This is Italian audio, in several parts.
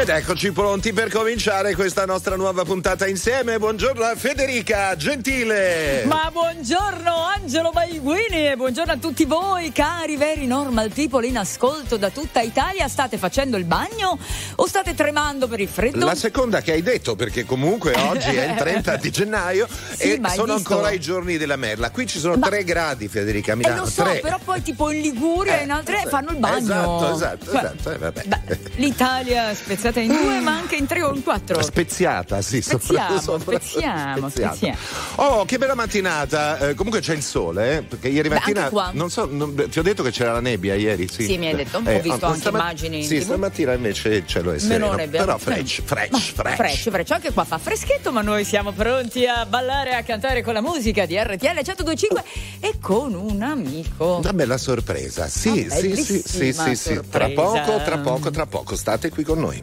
Ed eccoci pronti per cominciare questa nostra nuova puntata insieme. Buongiorno a Federica Gentile. Ma buongiorno Angelo Baiguini e buongiorno a tutti voi, cari veri normal people in ascolto da tutta Italia. State facendo il bagno o state tremando per il freddo? La seconda che hai detto, perché comunque oggi è il 30 di gennaio Sì, e sono visto? ancora i giorni della merla. Qui ci sono Ma- 3 gradi, Federica, a Eh, Milano. lo so, tre. però poi tipo in Liguria e in altre Eh, fanno il bagno. Esatto, esatto, esatto. eh, beh, L'Italia è spezzata in due, ma anche in tre o in quattro. Speziata, sì, Spezziamo, sopra- spezziamo, spezziamo. Oh, che bella mattinata. Eh, comunque c'è il sole, eh, perché ieri Beh, mattina. qua. Non so, non- ti ho detto che c'era la nebbia ieri, sì. Sì, mi hai detto. Ho visto anche immagini in Sì, stamattina invece il cielo è Meno nebbia. Però fresh, fresh, fresh. Fresh, fresh. Anche qua fa freschetto, ma noi siamo pronti a ballare a cantare con la musica di RTL 1025 e con un amico. Una bella sorpresa, sì, Una sì, sì, sì, sì, sì. Tra poco, tra poco, tra poco. State qui con noi.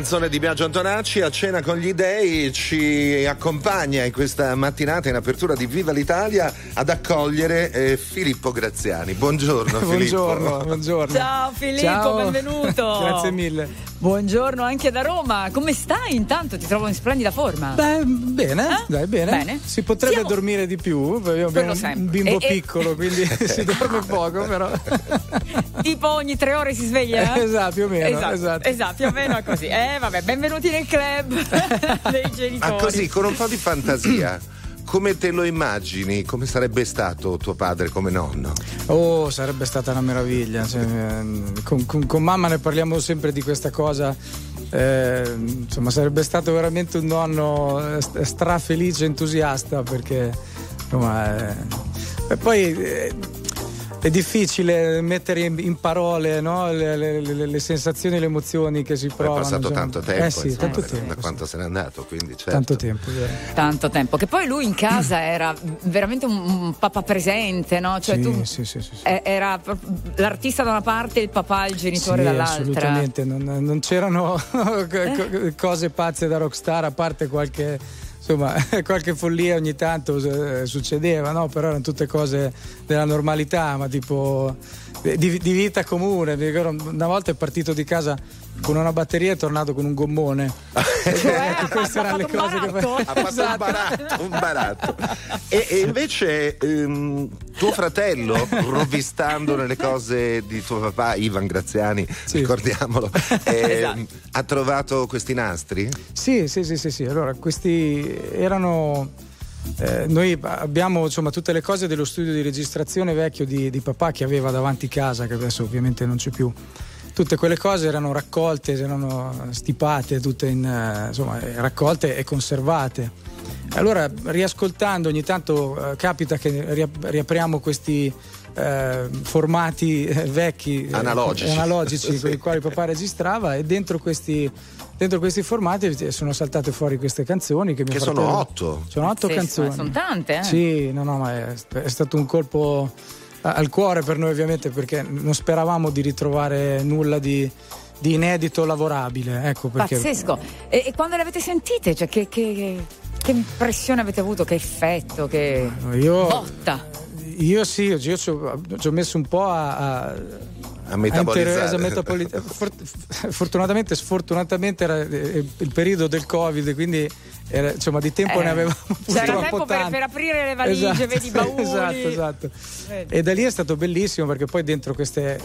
canzone di Biagio Antonacci, a cena con gli dei, ci accompagna in questa mattinata in apertura di Viva l'Italia ad accogliere eh, Filippo Graziani. Buongiorno Filippo. Buongiorno, buongiorno. Ciao Filippo, Ciao. benvenuto. Grazie mille. Buongiorno anche da Roma. Come stai intanto? Ti trovo in splendida forma. Beh, bene, Eh? dai, bene. Bene. Si potrebbe Siamo- dormire di più, perché abbiamo sempre. un bimbo E- e- piccolo, quindi si dorme poco, però. tipo ogni tre ore si sveglia? Esatto, più o meno, Esatto, esatto. esatto, più o meno è così. Eh, vabbè, benvenuti nel club dei genitori. Ma così, con un po' di fantasia, come te lo immagini? Come sarebbe stato tuo padre come nonno? Oh, sarebbe stata una meraviglia. cioè, ehm, con, con- con mamma ne parliamo sempre di questa cosa. eh, insomma, sarebbe stato veramente un nonno eh, st- strafelice, entusiasta perché insomma. eh, e poi. eh, è difficile mettere in, parole no? le, le, le, le, sensazioni e le emozioni che si provano. È passato cioè. tanto tempo, eh sì, insomma, tanto tempo, da quanto se n'è andato, quindi certo. Tanto tempo, vero. Tanto tempo. Che poi lui in casa era veramente un, un papà presente, no? Cioè sì, tu sì, sì, sì, era l'artista da una parte e il papà il genitore sì, dall'altra. Assolutamente, non, non c'erano cose pazze da rockstar a parte qualche insomma, qualche follia ogni tanto eh, succedeva, no? però erano tutte cose della normalità, ma tipo di, di vita comune. Una volta è partito di casa con una batteria è tornato con un gommone. Cioè, ecco, queste erano le cose che fa... ha fatto esatto. un baratto, un baratto. E, e, invece ehm, tuo fratello, rovistando nelle cose di tuo papà Ivan Graziani, sì. ricordiamolo, eh, esatto. ha trovato questi nastri? Sì, sì, sì, sì, sì. Allora, questi erano eh, noi abbiamo insomma, tutte le cose dello studio di registrazione vecchio di, di, papà che aveva davanti casa, che adesso ovviamente non c'è più. Tutte quelle cose erano raccolte, erano stipate, tutte in, eh, insomma, raccolte e conservate. Allora, riascoltando, ogni tanto eh, capita che riapriamo questi eh, formati eh, vecchi, analogici, analogici sì. con i quali papà registrava e dentro questi dentro questi formati sono saltate fuori queste canzoni che, che fratello, sono otto sono otto sì, canzoni sono tante eh? sì no no ma è, è stato un colpo al cuore per noi ovviamente perché non speravamo di ritrovare nulla di, di inedito lavorabile ecco perché... pazzesco. E, e, quando le avete sentite? Cioè che, che, che, impressione avete avuto? Che effetto? Che io, botta? Io sì io ci ho, ci ho messo un po' a, a a metabolizzare. Metaboli- fortunatamente, sfortunatamente era eh, il periodo del Covid, quindi era, insomma di tempo eh, ne avevamo c'era tempo per, per, aprire le valigie, esatto, vedi i bauli. Esatto, esatto. Vedi. E da lì è stato bellissimo perché poi dentro, queste,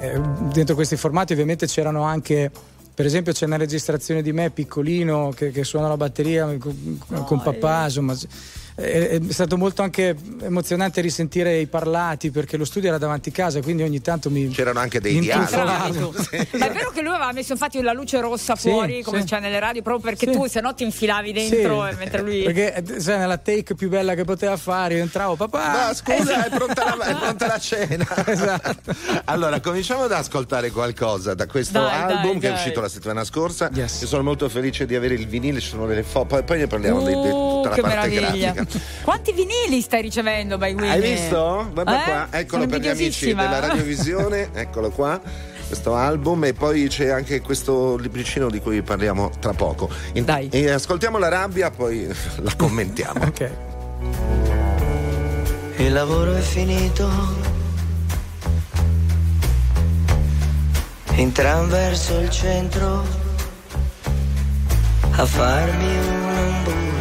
eh, eh, dentro questi formati ovviamente c'erano anche per esempio c'è una registrazione di me piccolino che, che suona la batteria con, con papà, insomma è, stato molto anche emozionante risentire i parlati perché lo studio era davanti a casa, quindi ogni tanto mi. C'erano anche dei dialoghi. sì. Ma è vero che lui aveva messo infatti la luce rossa fuori, sì, come sì. c'è nelle radio, proprio perché tu se no ti infilavi dentro mentre lui. Perché sai, nella take più bella che poteva fare, io entravo, papà. Ma scusa, è, pronta la, è, pronta la, cena. esatto. Allora, cominciamo ad ascoltare qualcosa da questo dai, album dai, che dai. è uscito la settimana scorsa. Yes. Io sono molto felice di avere il vinile, ci sono delle foto, poi, poi ne parliamo uh, di, di, tutta la parte meraviglia. grafica. Quanti vinili stai ricevendo, by Hai visto? Guarda eh? qua, eccolo per gli amici della radiovisione, eccolo qua questo album e poi c'è anche questo libricino di cui parliamo tra poco. In- Dai. E ascoltiamo la rabbia, poi la commentiamo. ok. Il lavoro è finito. In tram verso il centro a farmi un al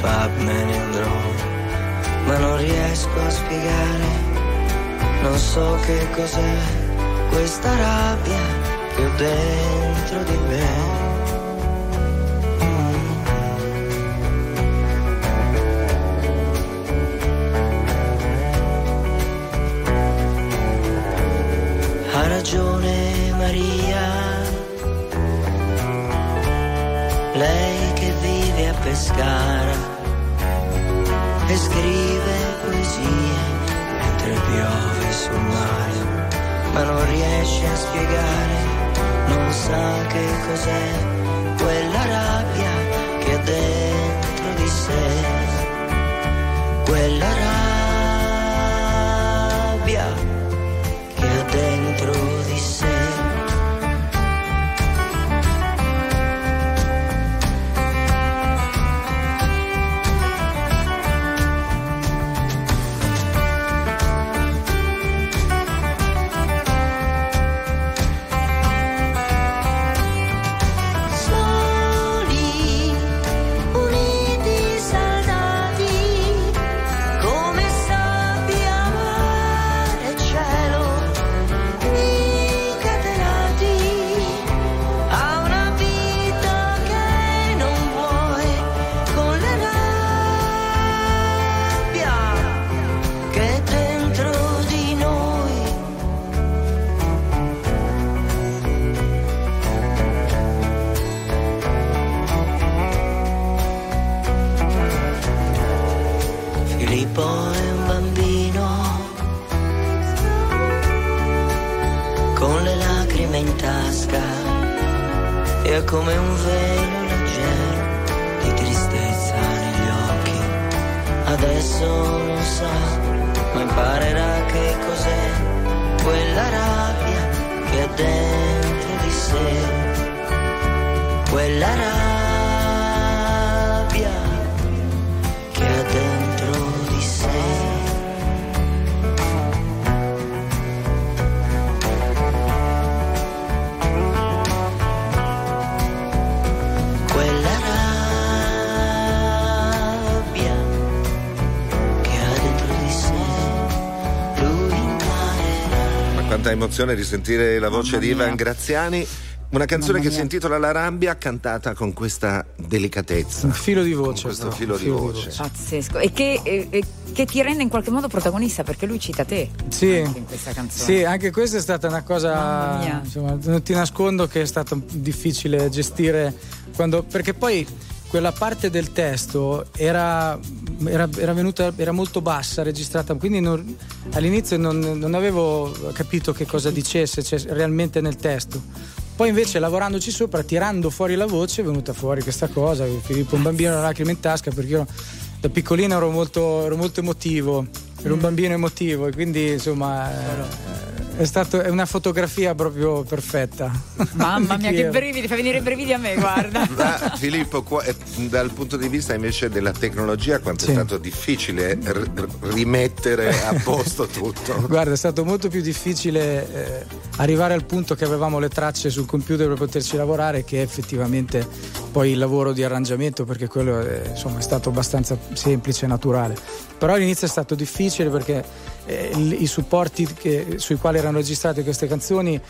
pub me ne andrò, ma non riesco a spiegare, non so che cos'è questa rabbia che ho dentro di me. Ha ragione Maria, lei che vive a Pescara e scrive poesie mentre piove sul mare, ma non riesce a spiegare, non sa che cos'è quella rabbia che ha dentro di sé, quella rabbia imparerà. Ma quanta emozione risentire la voce di Ivan Graziani. Una canzone Mamma che si intitola La rabbia, cantata con questa delicatezza. Un filo di voce. Con questo però, filo un di voce. Pazzesco. E che, e- e che ti rende in qualche modo protagonista perché lui cita te Sì, anche in questa canzone. sì, anche questa è stata una cosa. Insomma, non ti nascondo che è stato difficile gestire quando. Perché poi quella parte del testo era, era, era venuta, era molto bassa, registrata, quindi non- all'inizio non, non avevo capito che cosa dicesse cioè, realmente nel testo. Poi invece lavorandoci sopra, tirando fuori la voce, è venuta fuori questa cosa. Filippo, un bambino, la lacrima in tasca, perché io da piccolino ero molto, ero molto emotivo, ero un bambino emotivo e quindi insomma eh, è, stato, è una fotografia proprio perfetta. Mamma mia, che brividi, fa venire i brividi a me, guarda. Ma, Filippo, qua- eh, dal punto di vista invece della tecnologia, quanto Sì. è stato difficile r- rimettere a posto tutto? Guarda, è stato molto più difficile eh, arrivare al punto che avevamo le tracce sul computer per poterci lavorare che effettivamente poi il lavoro di arrangiamento perché quello è, insomma, è stato abbastanza semplice e naturale. Però all'inizio è stato difficile perché eh, i supporti che- sui quali erano registrate queste canzoni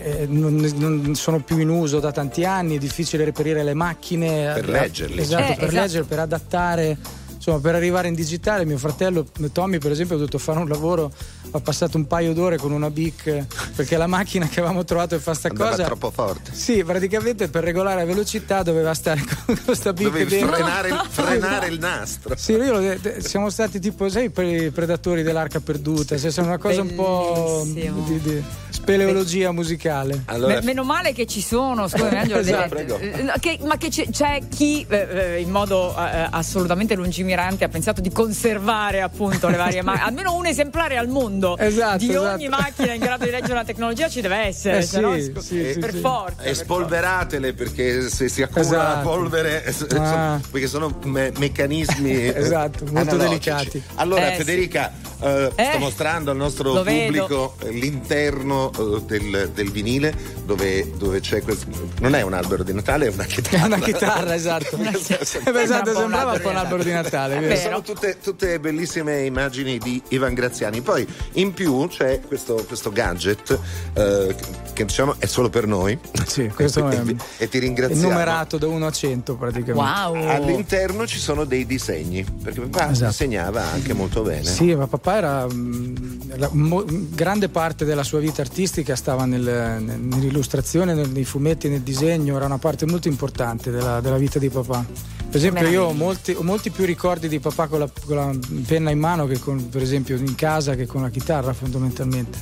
eh, non, non sono più in uso da tanti anni, è difficile reperire le macchine. Per leggerli. Esatto, Eh, per esatto. leggere, per adattare. Insomma, per arrivare in digitale, mio fratello Tommy, per esempio, ha dovuto fare un lavoro, ha passato un paio d'ore con una BIC perché la macchina che avevamo trovato per fare sta Andava cosa. troppo forte. Sì, praticamente per regolare la velocità doveva stare con questa BIC Dovevi dentro. frenare, il- frenare il nastro. Sì, io siamo stati tipo, sai, i predatori dell'arca perduta, cioè, sono una cosa un po' Bellissimo. di, di speleologia musicale. Allora, Me- meno male che ci sono, scusami Angelo, Esatto, delle- eh, che- ma che c'è, c'è chi eh, eh, in modo eh, assolutamente lungimirante ha pensato di conservare appunto le varie macchine, almeno un esemplare al mondo Esatto, di ogni esatto. macchina in grado di leggere la tecnologia ci deve essere, Eh se no, sì, sì, sì, per sì. forza. e per spolveratele perché se si accumula la Esatto. polvere eh, Ah. perché sono me- meccanismi eh, Esatto, molto analogici. delicati. allora Eh, sì. Federica eh, Eh, sto mostrando al nostro vedo. pubblico eh, l'interno eh, del, del vinile dove, dove c'è questo non è un albero di Natale è una chitarra È una chitarra, esatto. Una- Eh, Sembra esatto, sembrava un po' un albero albero di di Natale. È vero? vero. sono tutte, tutte bellissime immagini di Ivan Graziani. Poi in più c'è questo, questo gadget eh, che diciamo è solo per noi. Sì, questo e, è, e ti è ringraziamo. numerato da 1 a 100 praticamente. Wow. All'interno ci sono dei disegni, perché papà Esatto. disegnava anche molto bene. Sì, ma papà era. mh, la- mo- grande parte della sua vita artistica stava nel- nel- nell'illustrazione, nel- nei fumetti, nel disegno, era una parte molto importante della, della vita di papà. Per esempio, io ho molti, ho molti più ricordi di papà con la, con la penna in mano che con, per esempio, in casa che con la chitarra, fondamentalmente.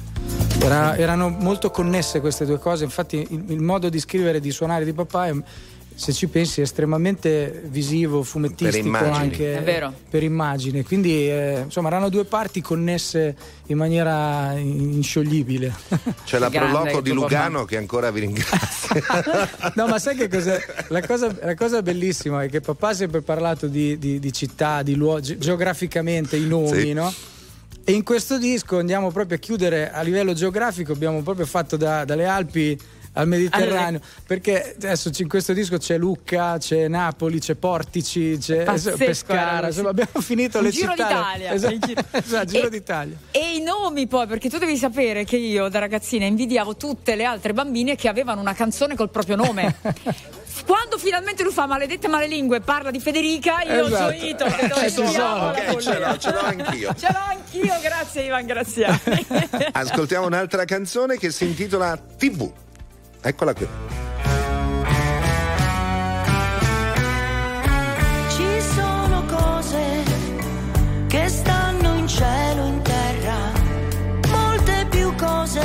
Era- erano molto connesse queste due cose, infatti, il, il modo di scrivere e di suonare di papà è. Se ci pensi è estremamente visivo, fumettistico immagini. anche per immagine, quindi eh, insomma erano due parti connesse in maniera inscioglibile. C'è la proloco di papà. Lugano che ancora vi ringrazio. no, ma sai che cos'è? La cosa, la cosa bellissima è che papà ha sempre parlato di, di- di città, di luoghi, geograficamente i nomi, Sì. no? E in questo disco andiamo proprio a chiudere a livello geografico, abbiamo proprio fatto da- dalle Alpi al Mediterraneo, perché adesso in questo disco c'è Lucca, c'è Napoli, c'è Portici, c'è Pazzesco, Pescara, insomma abbiamo finito Un le giro città. d'Italia. Esatto, Il giro- esatto, giro E- d'Italia. E i nomi poi, perché tu devi sapere che io da ragazzina invidiavo tutte le altre bambine che avevano una canzone col proprio nome. Quando finalmente lui fa maledette malelingue e parla di Federica, io Esatto. ho gioito. Eh, ci "Andiamo sono. alla Ok, ce follia." l'ho, ce l'ho anch'io. Ce l'ho anch'io, grazie Ivan Graziani. Ascoltiamo un'altra canzone che si intitola TV. Eccola qui. Ci sono cose che stanno in cielo, in terra, molte più cose,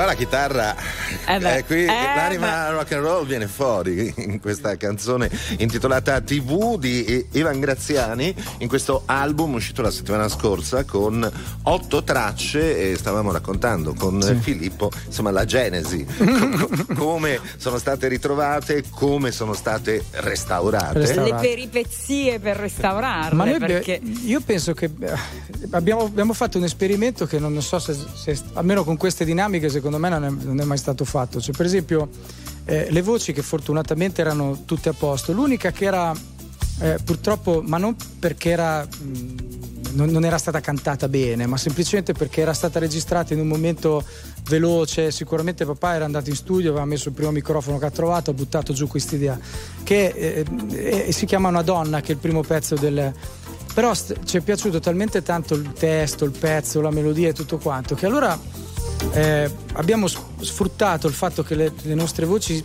E qua la chitarra, Eh beh, eh, qui eh l'anima rock and roll viene fuori in questa canzone intitolata TV di Ivan Graziani, in questo album uscito la settimana scorsa con otto tracce e stavamo raccontando con Filippo insomma la genesi, co- come sono state ritrovate, come sono state restaurate. Resta- Le Restaurate. peripezie per restaurarle. Ma perché... io penso che eh, abbiamo, abbiamo fatto un esperimento che non so se, se- almeno con queste dinamiche secondo me non è, non è mai stato fatto. Cioè, per esempio eh, le voci che fortunatamente erano tutte a posto, l'unica che era eh, purtroppo, ma non perché era... mh, non, non era stata cantata bene, ma semplicemente perché era stata registrata in un momento veloce. Sicuramente papà era andato in studio, aveva messo il primo microfono che ha trovato, ha buttato giù quest'idea. Che eh, eh, si chiama Una donna, che è il primo pezzo del. Però ci è piaciuto talmente tanto il testo, il pezzo, la melodia e tutto quanto, che allora eh, abbiamo sfruttato il fatto che le, le nostre voci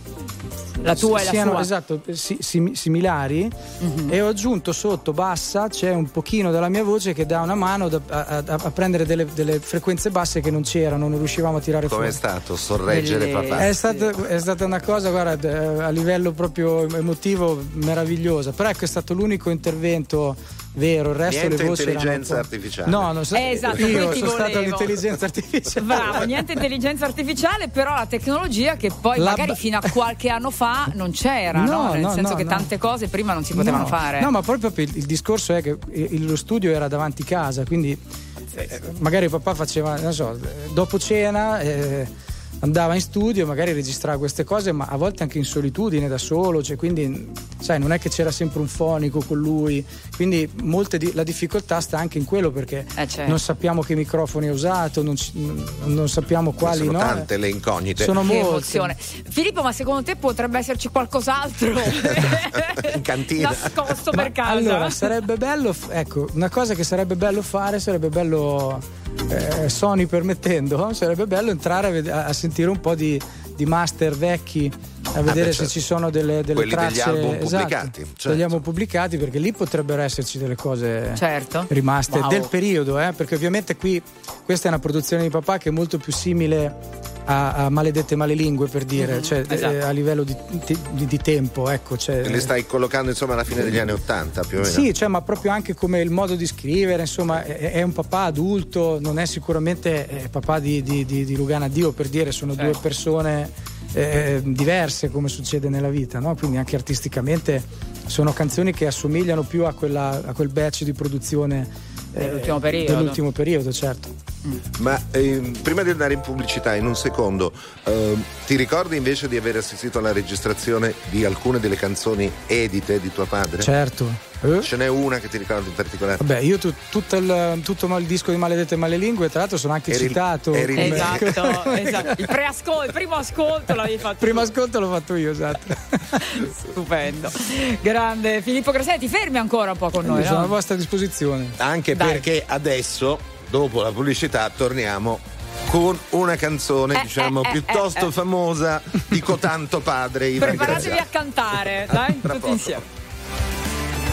La tua e la siano sua. esatto, si- sim- similari e ho aggiunto sotto bassa c'è un pochino della mia voce che dà una mano da- a, a- a prendere delle, delle frequenze basse che non c'erano, non riuscivamo a tirare Come è fuori. stato sorreggere papà? È stata, è stata una cosa, guarda, eh, a livello proprio emotivo meravigliosa. Però ecco, è stato l'unico intervento vero. Il resto Niente intelligenza artificiale. No, non so. Eh, esatto, io sono stato volevo. l'intelligenza artificiale. Bravo, niente intelligenza artificiale, però la tecnologia che poi La magari ba- fino a qualche anno fa non c'era, no? No, Nel no, senso no, che no. tante cose prima non si potevano no, fare. No, ma proprio il, il discorso è che il- lo studio era davanti casa, quindi eh, magari papà faceva, non so, dopo cena eh, andava in studio, magari registrava queste cose, ma a volte anche in solitudine da solo, cioè, quindi sai, non è che c'era sempre un fonico con lui, quindi molte di- la difficoltà sta anche in quello perché Eh, certo. non sappiamo che microfoni ha usato, non, ci- non- sappiamo quali Sono no. tante le incognite. Sono Che molte. emozione. Filippo, ma secondo te potrebbe esserci qualcos'altro In cantina. nascosto per casa? Allora, sarebbe bello, f- ecco, una cosa che sarebbe bello fare, sarebbe bello, eh, Sony permettendo, sarebbe bello entrare a, ved- a sentire un po' di, di master vecchi, a vedere beh, se certo. ci sono delle, delle Quelli degli tracce album esatto, pubblicati, certo. degli album pubblicati, perché lì potrebbero esserci delle cose Certo. rimaste Wow. del periodo, eh, perché ovviamente qui questa è una produzione di papà che è molto più simile a, a Maledette Malelingue, per dire, cioè, esatto. eh, a livello di, di- di tempo, ecco. Cioè, Li stai collocando insomma alla fine degli anni Ottanta più o meno. sì, cioè, ma proprio anche come il modo di scrivere, insomma, è, è un papà adulto, non è sicuramente eh, papà di, di, di, di Lugana Dio, per dire, sono Certo. due persone eh, diverse come succede nella vita, no? Quindi anche artisticamente sono canzoni che assomigliano più a, quella, a quel batch di produzione eh, Dell'ultimo periodo. dell'ultimo periodo, certo. Ma ehm, prima di andare in pubblicità, in un secondo, ehm, ti ricordi invece di aver assistito alla registrazione di alcune delle canzoni edite di tuo padre? Certo. Eh? Ce n'è una che ti ricordi in particolare? Vabbè, io tu- tutto, il, tutto il disco di Maledette Malelingue, tra l'altro sono anche Eri citato. eri il- Esatto, esatto. Il preascolto, il primo ascolto l'avevi fatto. Primo tu. ascolto l'ho fatto io, esatto. Stupendo. Grande. Filippo Graziani, ti fermi ancora un po' con noi, sono a no? vostra disposizione. Anche Dai. perché adesso, dopo la pubblicità, torniamo con una canzone, Eh, diciamo, eh, eh, piuttosto eh, eh. famosa di cotanto padre. Preparatevi a cantare, dai, tutti poco. insieme.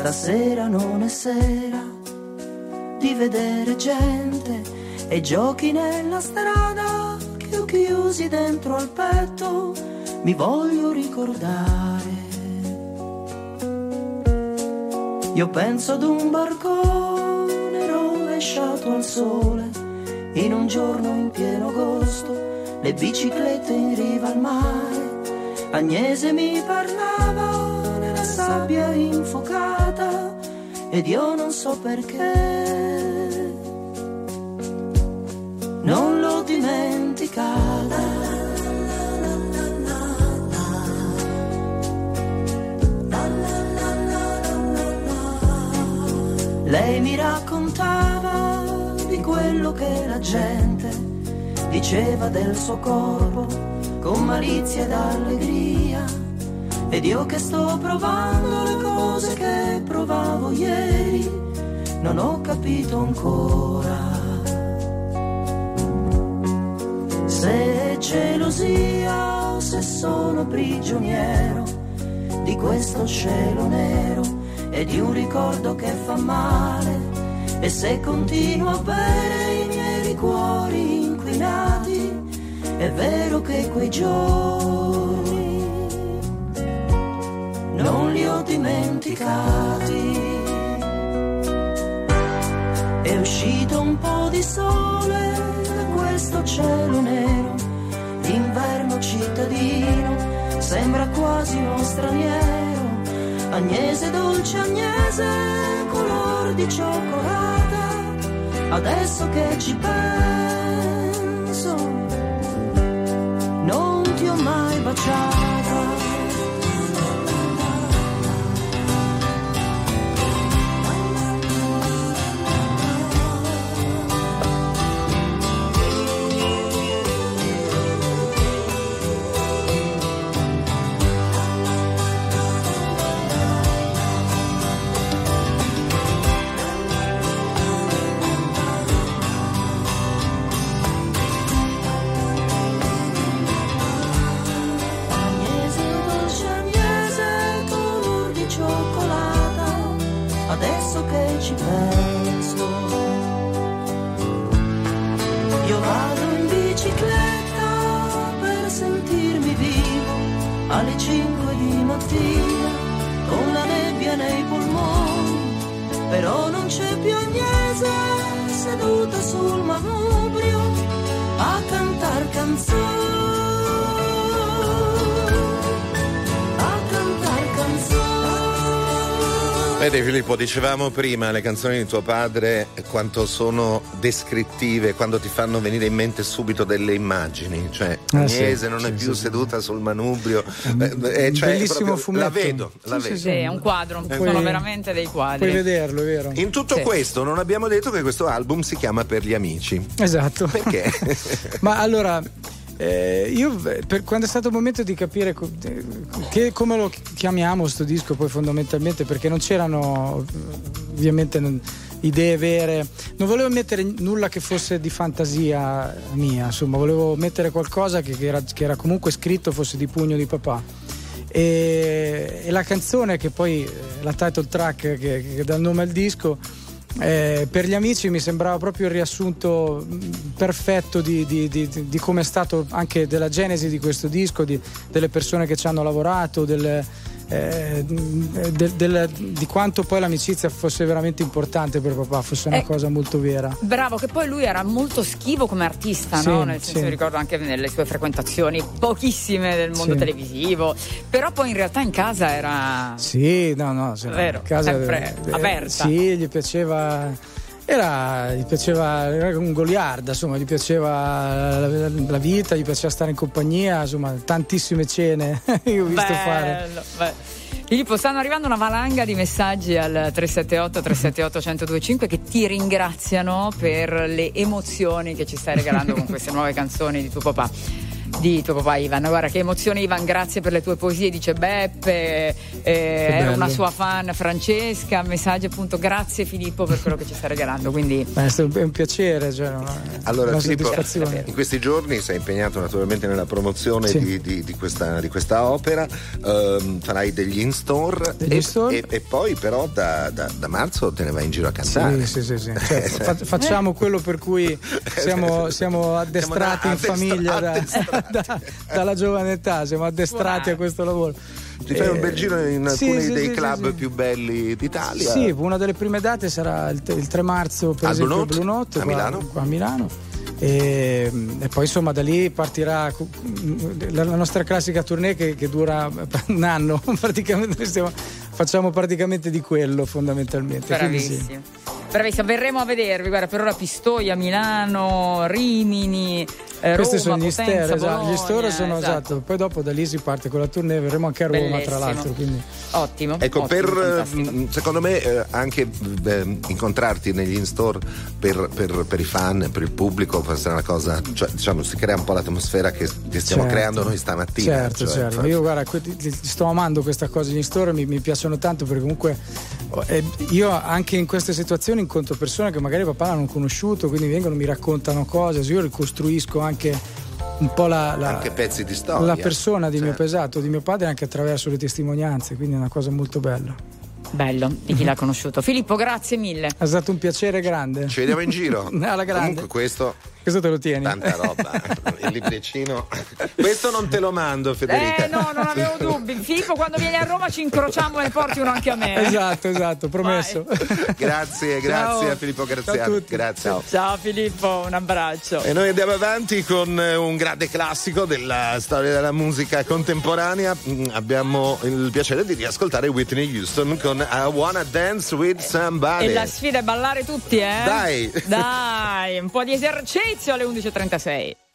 Stasera non è sera di vedere gente e giochi nella strada che ho chiusi dentro al petto, mi voglio ricordare. Io penso ad un barcone rovesciato al sole, in un giorno in pieno agosto le biciclette in riva al mare. Agnese mi parlava sabbia infuocata ed io non so perché. Non l'ho dimenticata. Lei mi raccontava di quello che la gente diceva del suo corpo con malizia ed allegria. Ed io che sto provando le cose che provavo ieri, non ho capito ancora. Se è gelosia o se sono prigioniero di questo cielo nero e di un ricordo che fa male. E se continuo a bere i miei cuori inquinati, è vero che quei giorni non li ho dimenticati. È uscito un po' di sole da questo cielo nero, l'inverno cittadino sembra quasi uno straniero. Agnese dolce Agnese, color di cioccolata, adesso che ci penso, non ti ho mai baciata. Filippo, dicevamo prima le canzoni di tuo padre quanto sono descrittive, quando ti fanno venire in mente subito delle immagini, cioè Ah, sì, Agnese non è sì, più sì, seduta sul manubrio, Un eh, eh, cioè, bellissimo proprio- fumetto. La vedo, la Sì, sì, vedo. Sì, è un quadro, Puoi- sono veramente dei quadri. Puoi vederlo, è vero? In tutto Sì. questo non abbiamo detto che questo album si chiama Per gli amici. Esatto. Perché? Ma allora, eh, io per, quando è stato il momento di capire eh, che- come lo chiamiamo sto disco, poi fondamentalmente perché non c'erano ovviamente non- idee vere, non volevo mettere nulla che fosse di fantasia mia, insomma, volevo mettere qualcosa che, che era, che era comunque scritto, fosse di pugno di papà. E, e la canzone che poi, eh, la title track che, che dà il nome al disco, eh, per gli amici mi sembrava proprio il riassunto mh, perfetto di, di- di- di- come è stato anche della genesi di questo disco, di- delle persone che ci hanno lavorato, del, eh, del- del- di quanto poi l'amicizia fosse veramente importante per papà, fosse una Eh, cosa molto vera. Bravo, che poi lui era molto schivo come artista, Sì, no? Nel senso, sì. mi ricordo anche nelle sue frequentazioni, pochissime del mondo Sì. televisivo, però poi in realtà in casa era... Sì, no, no, se- Vero, casa sempre eh, aperta. Sì, gli piaceva. Era, gli piaceva era un goliarda, insomma, gli piaceva la, la vita, gli piaceva stare in compagnia, insomma, tantissime cene che ho visto fare. Bello, beh. Filippo, stanno arrivando una valanga di messaggi al 378 378 1025 che ti ringraziano per le emozioni che ci stai regalando con queste nuove canzoni di tuo papà. Di tuo papà Ivan. Guarda che emozione Ivan, grazie per le tue poesie, dice Beppe, eh, una sua fan Francesca, messaggio appunto grazie Filippo per quello che ci sta regalando. Quindi... Beh, è un piacere, cioè, una, allora una Filippo, in questi giorni sei impegnato naturalmente nella promozione sì. di, di, di, questa, di, questa, opera, um, farai degli in-store, degli e, store? E, e, poi però da, da, da, marzo te ne vai in giro a cantare. Sì, sì, sì, sì. Cioè, fa, facciamo quello per cui siamo, siamo addestrati siamo in famiglia da, da, dalla giovane età, siamo addestrati wow. a questo lavoro. Ti fai eh, un bel giro in alcuni sì, dei sì, club sì, più belli d'Italia? Sì, una delle prime date sarà il, il 3 marzo per Al esempio Blue Note, a, Milano. Qua a Milano. E, e, poi insomma da lì partirà la, nostra classica tournée che, che dura un anno praticamente stiamo, facciamo praticamente di quello fondamentalmente bravissimo verremo a vedervi guarda per ora Pistoia Milano Rimini eh, Questi Roma, sono gli Potenza, store, Bologna, gli store sono esatto. esatto. Poi dopo da lì si parte con la tournée, verremo anche a Roma Bellissimo. tra l'altro. Quindi. Ottimo. Ecco, ottimo, per fantastico. secondo me eh, anche eh, incontrarti negli in-store per, per, per, i fan, per il pubblico, può essere una cosa, cioè, diciamo, si crea un po' l'atmosfera che, che stiamo certo. creando noi stamattina. Certo, cioè, certo. Fa... Io guarda, sto amando questa cosa, gli in-store mi, mi piacciono tanto perché comunque eh, io anche in queste situazioni incontro persone che magari papà l'hanno conosciuto, quindi vengono, mi raccontano cose, io ricostruisco anche un po' la, la, anche pezzi di storia. la persona di certo. mio pesato, di mio padre anche attraverso le testimonianze, quindi è una cosa molto bella. Bello, di chi l'ha conosciuto. Filippo, grazie mille. È stato un piacere grande. Ci vediamo in giro. Alla grande. Comunque questo questo te lo tieni. Tanta roba. Il libricino. Questo non te lo mando, Federica. Eh no, non avevo dubbi. Filippo, quando vieni a Roma ci incrociamo e ne porti uno anche a me. Esatto, esatto, promesso. grazie, grazie Ciao. a Filippo Graziani. Ciao a tutti. Grazie. Ciao. Ciao Filippo, un abbraccio. E noi andiamo avanti con un grande classico della storia della musica contemporanea. Mm, Abbiamo il piacere di riascoltare Whitney Houston con I Wanna Dance with Somebody. E la sfida è ballare tutti, eh? Dai. Dai, un po' di esercizio alle 11.36.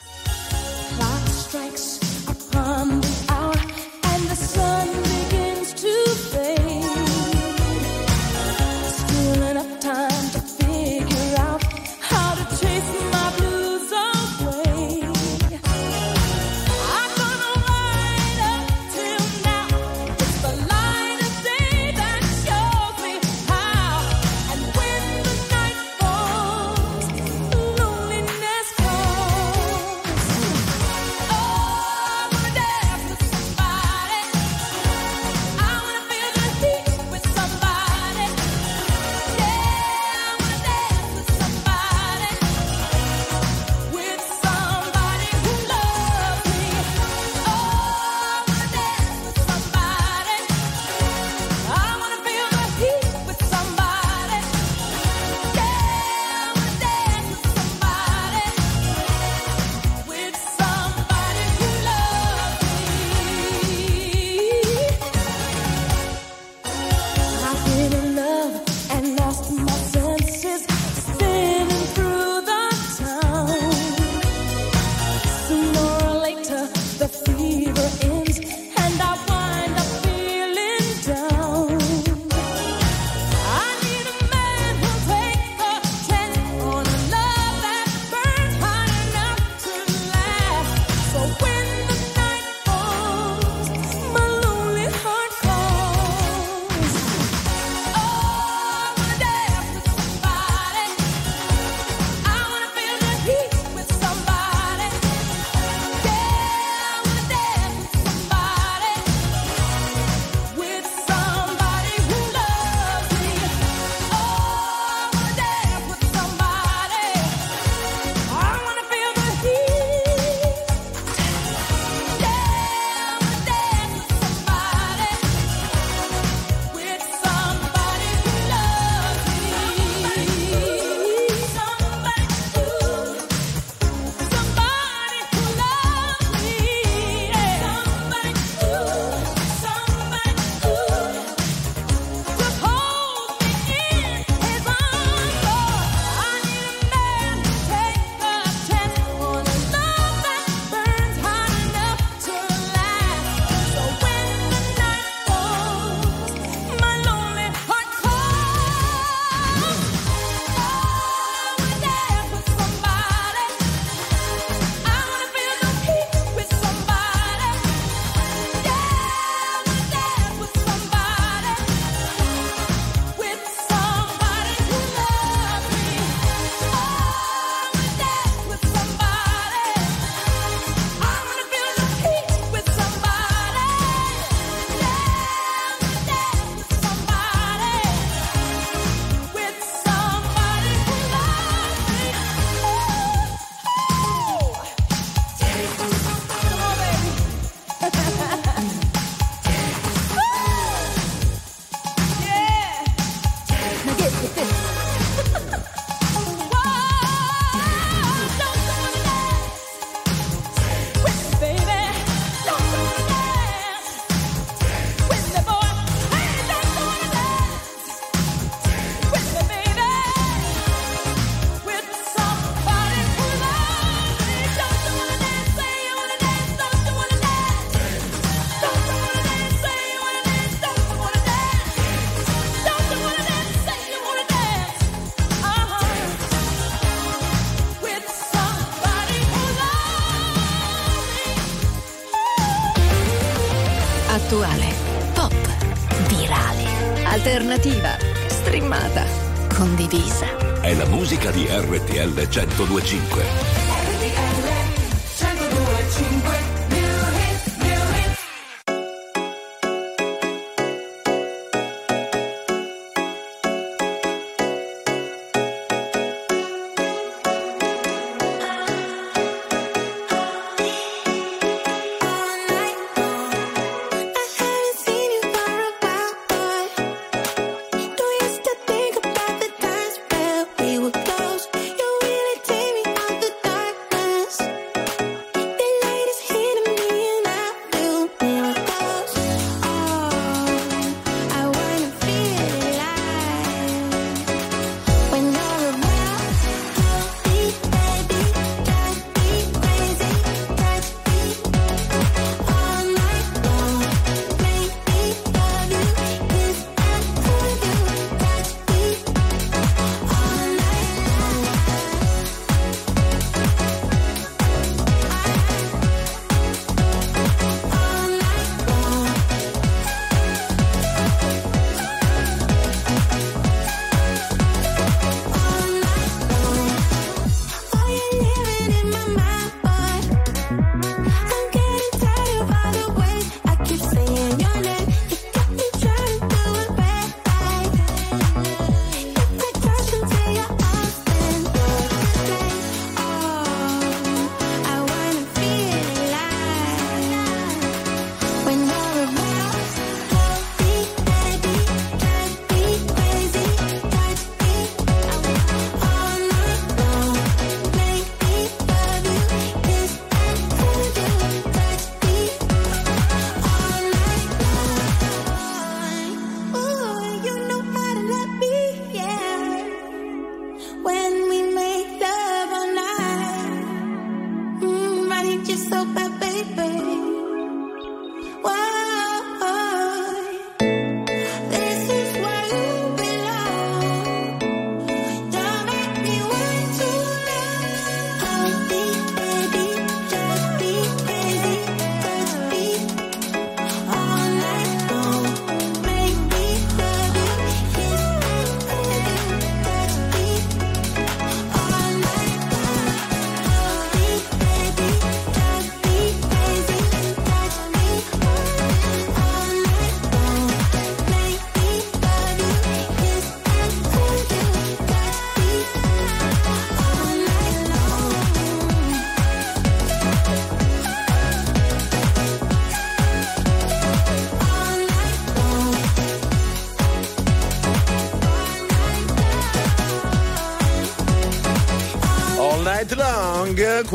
825.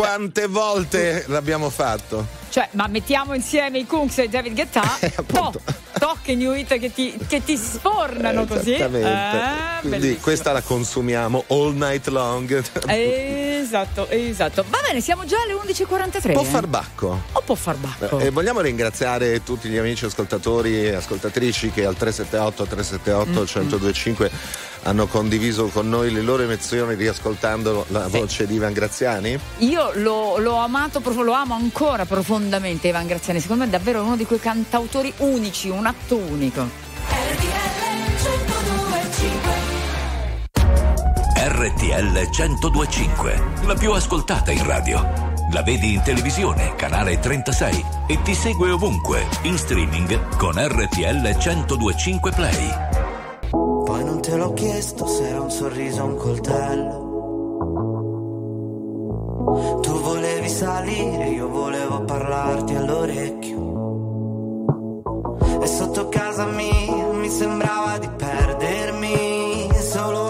Quante volte l'abbiamo fatto? Cioè, ma mettiamo insieme i Kunks e David Guetta? oh, tocche new hit che ti, che ti sfornano così. Esattamente. Eh, Quindi bellissimo. questa la consumiamo all night long. Esatto, esatto. Va bene, siamo già alle 11.43. Può eh? far bacco. O può far bacco? E vogliamo ringraziare tutti gli amici ascoltatori e ascoltatrici che al 378 378 1025 hanno condiviso con noi le loro emozioni riascoltando la voce di Ivan Graziani. Io l'ho, l'ho amato, lo amo ancora profondamente Ivan Graziani. Secondo me è davvero uno di quei cantautori unici, un atto unico. RTL 1025, la più ascoltata in radio. La vedi in televisione, canale 36 e ti segue ovunque, in streaming con RTL 1025 Play. Poi non te l'ho chiesto se era un sorriso o un coltello. Tu volevi salire, io volevo parlarti all'orecchio. E sotto casa mia mi sembrava di perdermi solo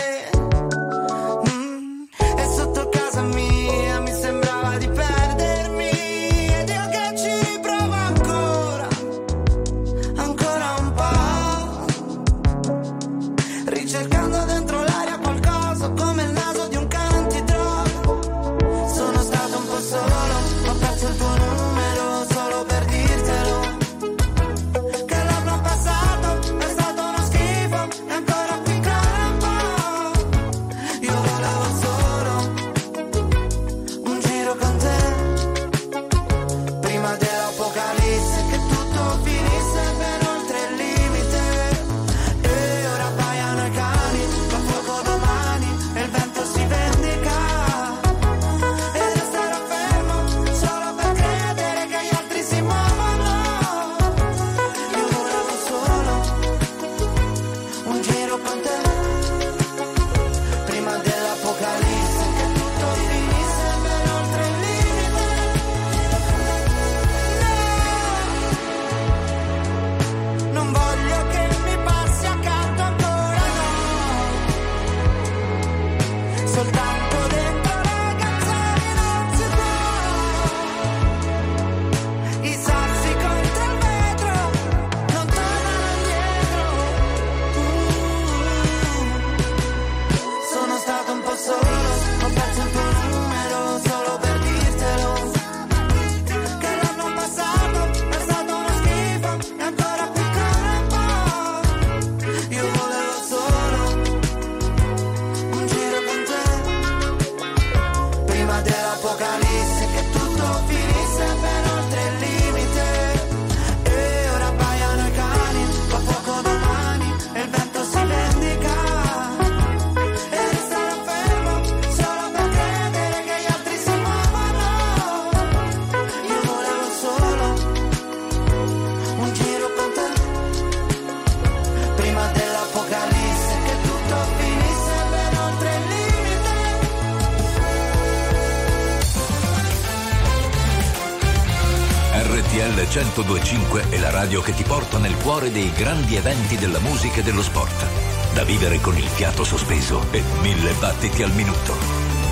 Ecco 1025 è la radio che ti porta nel cuore dei grandi eventi della musica e dello sport. Da vivere con il fiato sospeso e mille battiti al minuto.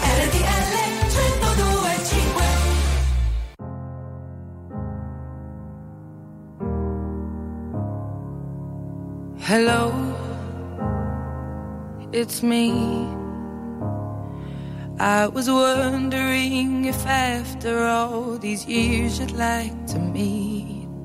RTL 1025 Hello, it's me. I was wondering if after all these years you'd like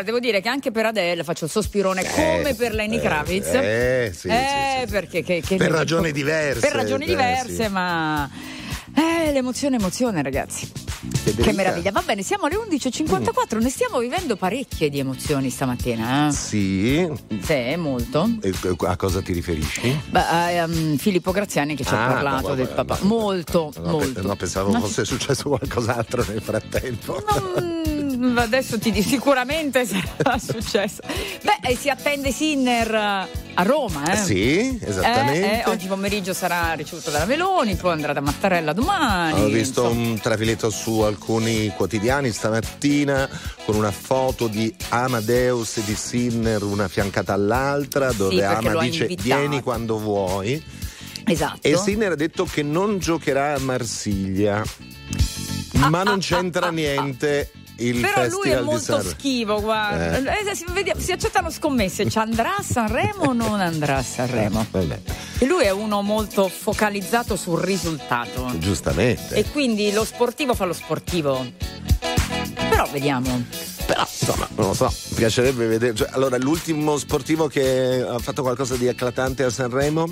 Allora devo dire che anche per Adele faccio il sospirone come per Lenny eh, Kravitz. eh, sì, Eh, sì, perché che- che- Per ragioni diverse, Per ragioni eh, diverse, sì. ma eh, l'emozione, emozione, ragazzi. Federica. Che meraviglia. Va bene, siamo alle 11.54, ne stiamo vivendo parecchie di emozioni stamattina. Eh? Sì. Sì, molto. E a cosa ti riferisci? Beh, ehm, Filippo Graziani che ci ha Ah, parlato no, del vabbè, papà. no, Molto, No, molto. no, pensavo fosse successo qualcos'altro nel frattempo. Mm, adesso ti dico sicuramente sarà successo. Beh, eh, si attende Sinner eh, a Roma, eh? Sì, esattamente. Eh, eh, oggi pomeriggio sarà ricevuto dalla Meloni, poi andrà da Mattarella domani. Ho visto insomma. un trafiletto su alcuni quotidiani stamattina con una foto di Amadeus e di Sinner una fiancata all'altra dove perché Ama dice invitato. vieni quando vuoi Esatto. e Sinner ha detto che non giocherà a Marsiglia ma non c'entra niente il Però lui è molto schivo, guarda. Eh. Eh, si, vedi- si accettano scommesse, ci andrà a Sanremo o non andrà a Sanremo? Vabbè, E lui è uno molto focalizzato sul risultato. giustamente E quindi lo sportivo fa lo sportivo. Però vediamo. Però, insomma, non lo so, mi piacerebbe vedere. cioè, allora, l'ultimo sportivo che ha fatto qualcosa di eclatante a Sanremo?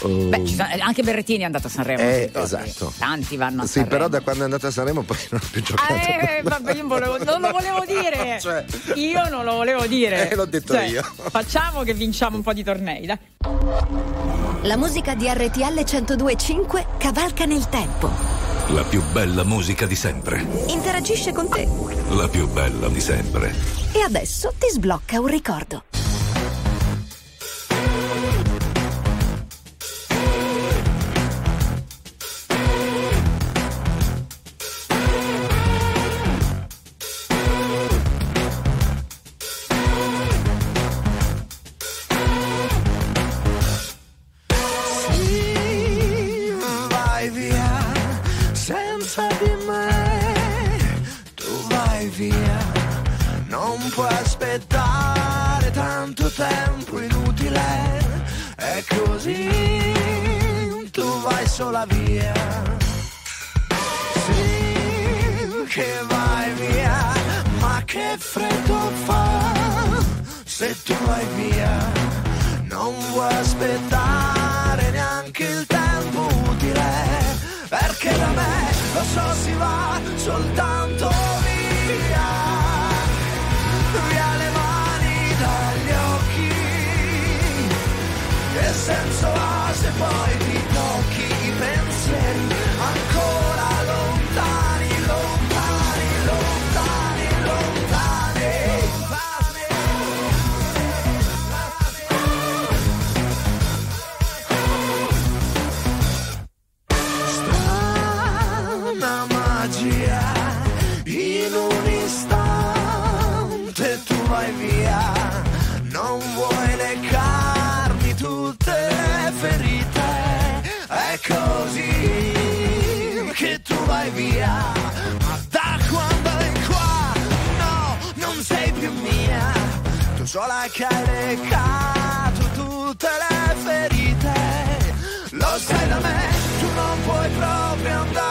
Oh, Beh, ci sono- anche Berrettini è andato a Sanremo. Eh, esatto. Tanti vanno a Sì, Sanremo. però da quando è andato a Sanremo poi non ha più giocato. Eh, vabbè, io volevo- non lo volevo dire. Cioè- Io non lo volevo dire. Eh, l'ho detto Cioè, io. Facciamo che vinciamo un po' di tornei, dai. La musica di RTL 1025 cavalca nel tempo. La più bella musica di sempre. Interagisce con te. La più bella di sempre. E adesso ti sblocca un ricordo. È così, tu vai sola via. Sì, che vai via, ma che freddo fa se tu vai via. Non vuoi aspettare neanche il tempo utile, perché da me lo so si va soltanto senso ha se poi via. Ma da quando è qua, no, non sei più mia. Tu sola che hai recato tutte le ferite. Lo sai da me, tu non puoi proprio andare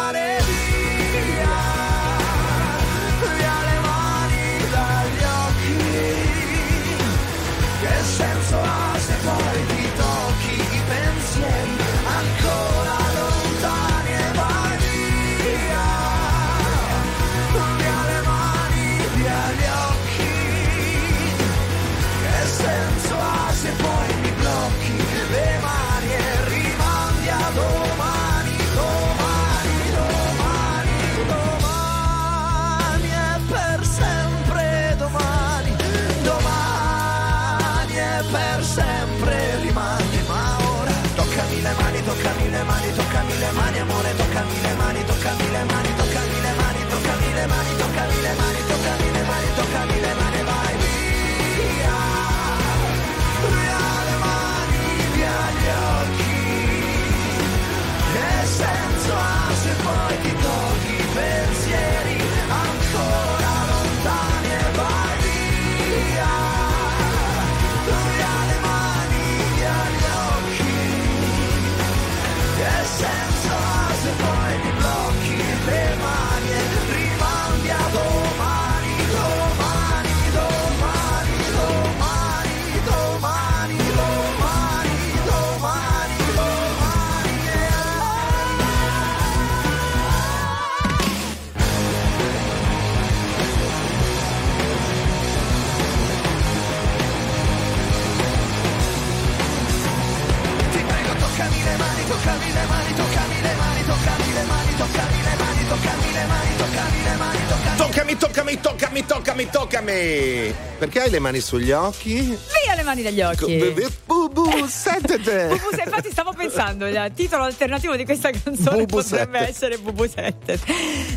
toccami Toccami, toccami, toccami, toccami, toccami. Perché hai le mani sugli occhi? Via le mani dagli occhi. Bubu, sentete. Bubu, se- infatti stavo pensando, il titolo alternativo di questa canzone Bubu potrebbe Sette. essere Bubu 7.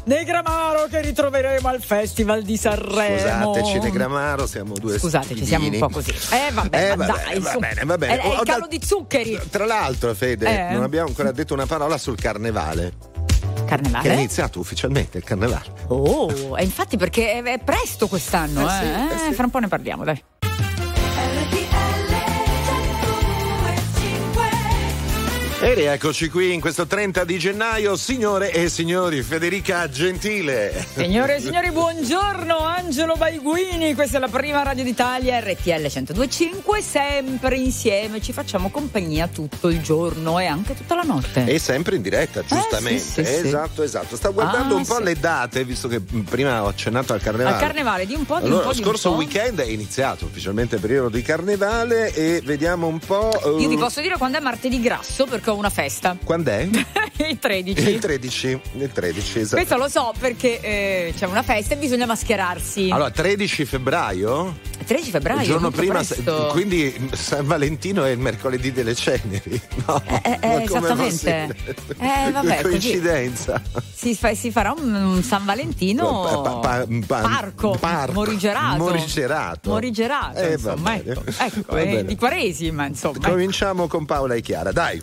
Negramaro che ritroveremo al Festival di Sanremo. Scusateci, Negramaro, siamo due Scusateci, siamo un po' così. Eh vabbè, Eh, ma va dai, bene, va su. bene, va bene. È, è Ho il calo dal- di zuccheri. Tra l'altro, Fede, Eh? non abbiamo ancora detto una parola sul carnevale. Che è Carnevale? iniziato ufficialmente il carnevale. Oh, e infatti perché è, è presto quest'anno, Eh eh, sì, eh sì. Fra un po' ne parliamo, dai. E rieccoci qui in questo 30 di gennaio, signore e signori, Federica Gentile. Signore e signori, buongiorno Angelo Baiguini, questa è la prima radio d'Italia, RTL 1025, sempre insieme ci facciamo compagnia tutto il giorno e anche tutta la notte. E sempre in diretta, giustamente. Eh, sì, sì, sì. esatto, esatto. Sto guardando Ah, un po' le date, visto che prima ho accennato al carnevale. Al carnevale di un po', di Allora, un po', lo scorso weekend è iniziato ufficialmente il periodo di carnevale e vediamo un po'. eh, Io ti posso dire quando è martedì grasso perché ho una festa. Quando è? il 13. Il 13. Il 13, esatto. Questo lo so perché eh, c'è una festa e bisogna mascherarsi. Allora, 13 febbraio, 13 febbraio. il giorno prima, presto. quindi San Valentino è il mercoledì delle ceneri. No, Eh, eh, come esattamente. Eh, vabbè, coincidenza. Si, fa- si farà un, un San Valentino Pa- pa- pa- parco, parco. morigerato. Morigerato. Morigerato, Eh, insomma, ecco, ecco eh, bene. di Quaresima, insomma. ecco. Cominciamo con Paola e Chiara, dai.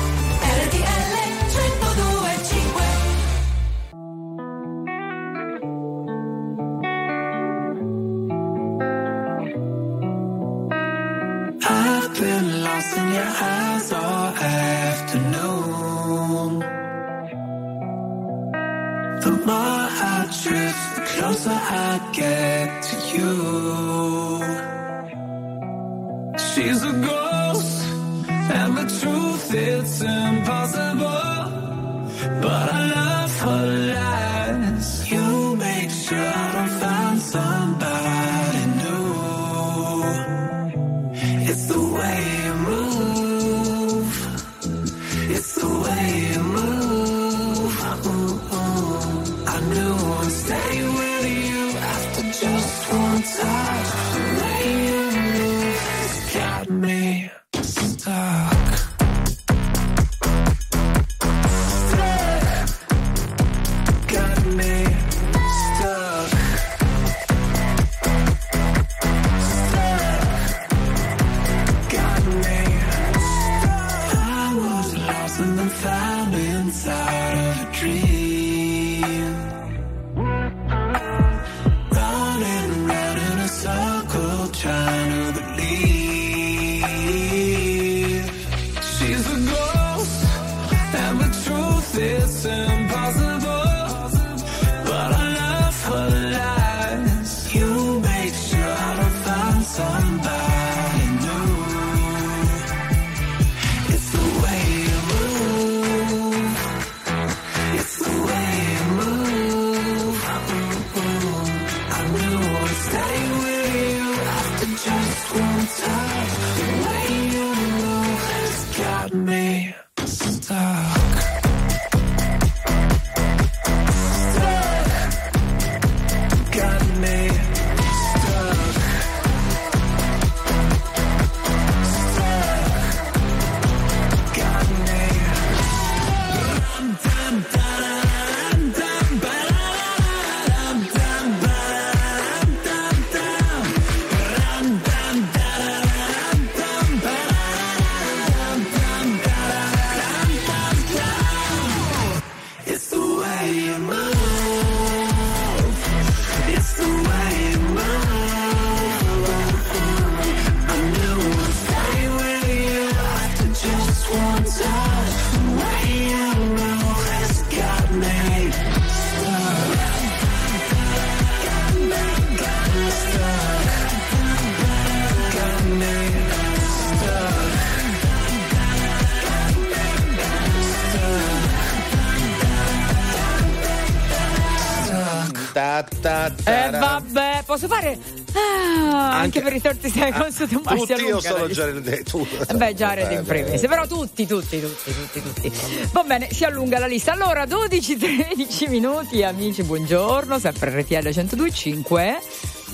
Per i torti seconds di un Tutti io solo Jared tu. Eh Beh, Jared in primis, però tutti, tutti, tutti, tutti, tutti. Va bene, si allunga la lista. Allora, 12-13 minuti, amici, buongiorno, sempre RTL 1025.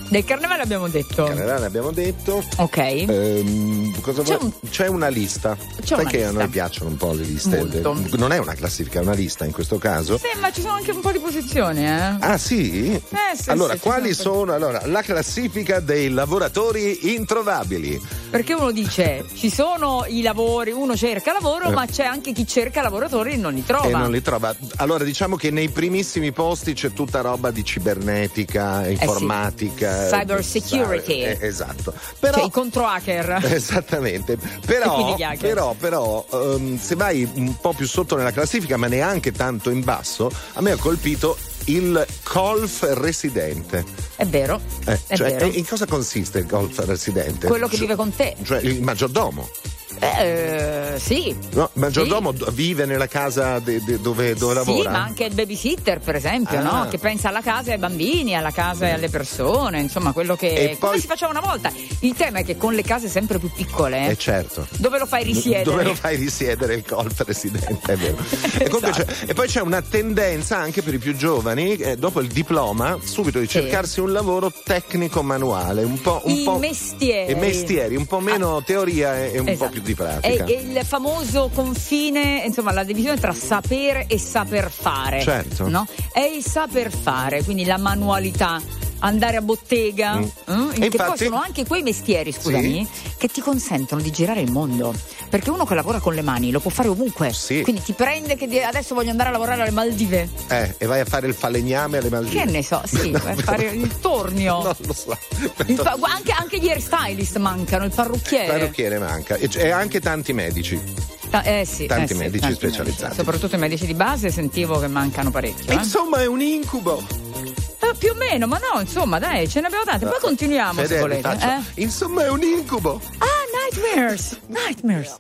Del carnevale abbiamo detto. Carnevale abbiamo detto. Ok. Ehm, cosa C'è vuoi- C'è una lista. Sai una che a lista. noi piacciono un po' le liste. Molto. Non è una classifica, è una lista in questo caso. Sì, ma ci sono anche un po' di posizioni, eh. Ah sì? Eh, sì, allora, sì, quali sono- sono allora, la classifica dei lavoratori introvabili? Perché uno dice, ci sono i lavori, uno cerca lavoro, Eh. ma c'è anche chi cerca lavoratori e non li trova. E non li trova. Allora, diciamo che nei primissimi posti c'è tutta roba di cibernetica, informatica. Cyber security. eh, esatto. Però, Cioè i contro hacker. Esattamente, però, hacker. però, però ehm, se vai un po' più sotto nella classifica, ma neanche tanto in basso, a me ha colpito il golf residente. È vero, Eh, è cioè, vero. in cosa consiste il golf residente? Quello che Cioè- vive con te. Cioè il maggiordomo. Eh, sì. No, il maggiordomo d- vive nella casa de- de- dove, dove Sì, lavora. ma anche il babysitter, per esempio, Ah. no? Che pensa alla casa e ai bambini, alla casa e alle persone, insomma, quello che E come poi- si faceva una volta. Il tema è che con le case sempre più piccole, Eh certo. dove lo fai risiedere? Dove lo fai risiedere il golf residente, è vero. e, comunque Esatto. e poi c'è una tendenza anche per i più giovani, eh, dopo il diploma, subito di Sì. cercarsi un lavoro tecnico manuale, un po'. Un I po' mestieri. Mestieri, un po' meno teoria e, e un po' Esatto. più di È, pratica. è il famoso confine, insomma, la divisione tra sapere e saper fare. Certo. No? È il saper fare, quindi la manualità andare a bottega, Mm. E che poi infatti- sono anche quei mestieri, scusami, che ti consentono di girare il mondo. Perché uno che lavora con le mani lo può fare ovunque. Sì. Quindi ti prende che adesso voglio andare a lavorare alle Maldive. Eh, e vai a fare il falegname alle Maldive. Che ne so, sì, vai a fare il tornio. Non lo so. Gu- anche, anche gli hairstylist mancano, il Il parrucchiere. parrucchiere manca e, e anche tanti medici. Ta- eh sì, Tanti eh sì, medici specializzati. medici. Soprattutto i medici di base sentivo che mancano parecchio. eh. Insomma, è un incubo. Eh, più o meno, ma no, insomma, dai, ce ne abbiamo tante. Poi continuiamo se Fede, volete. faccio- eh. Insomma, è un incubo. Ah, nightmares! Nightmares!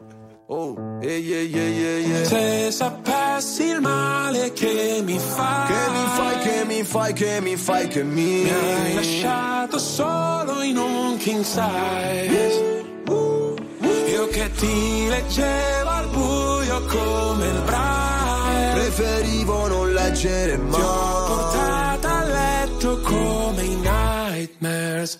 Se sapessi il male che mi fai Che mi fai, che mi fai, che mi fai, che mi Mi hai lasciato solo in un king size. Io che ti leggevo al buio come il braille. Preferivo non leggere Ti ho mai. portata a letto come i nightmares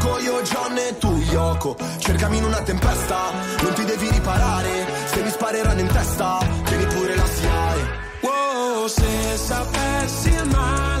Yoko Cercami in una tempesta, non ti devi riparare. Se mi spareranno in testa, tieni pure la SIAE Wow, se sapessi il male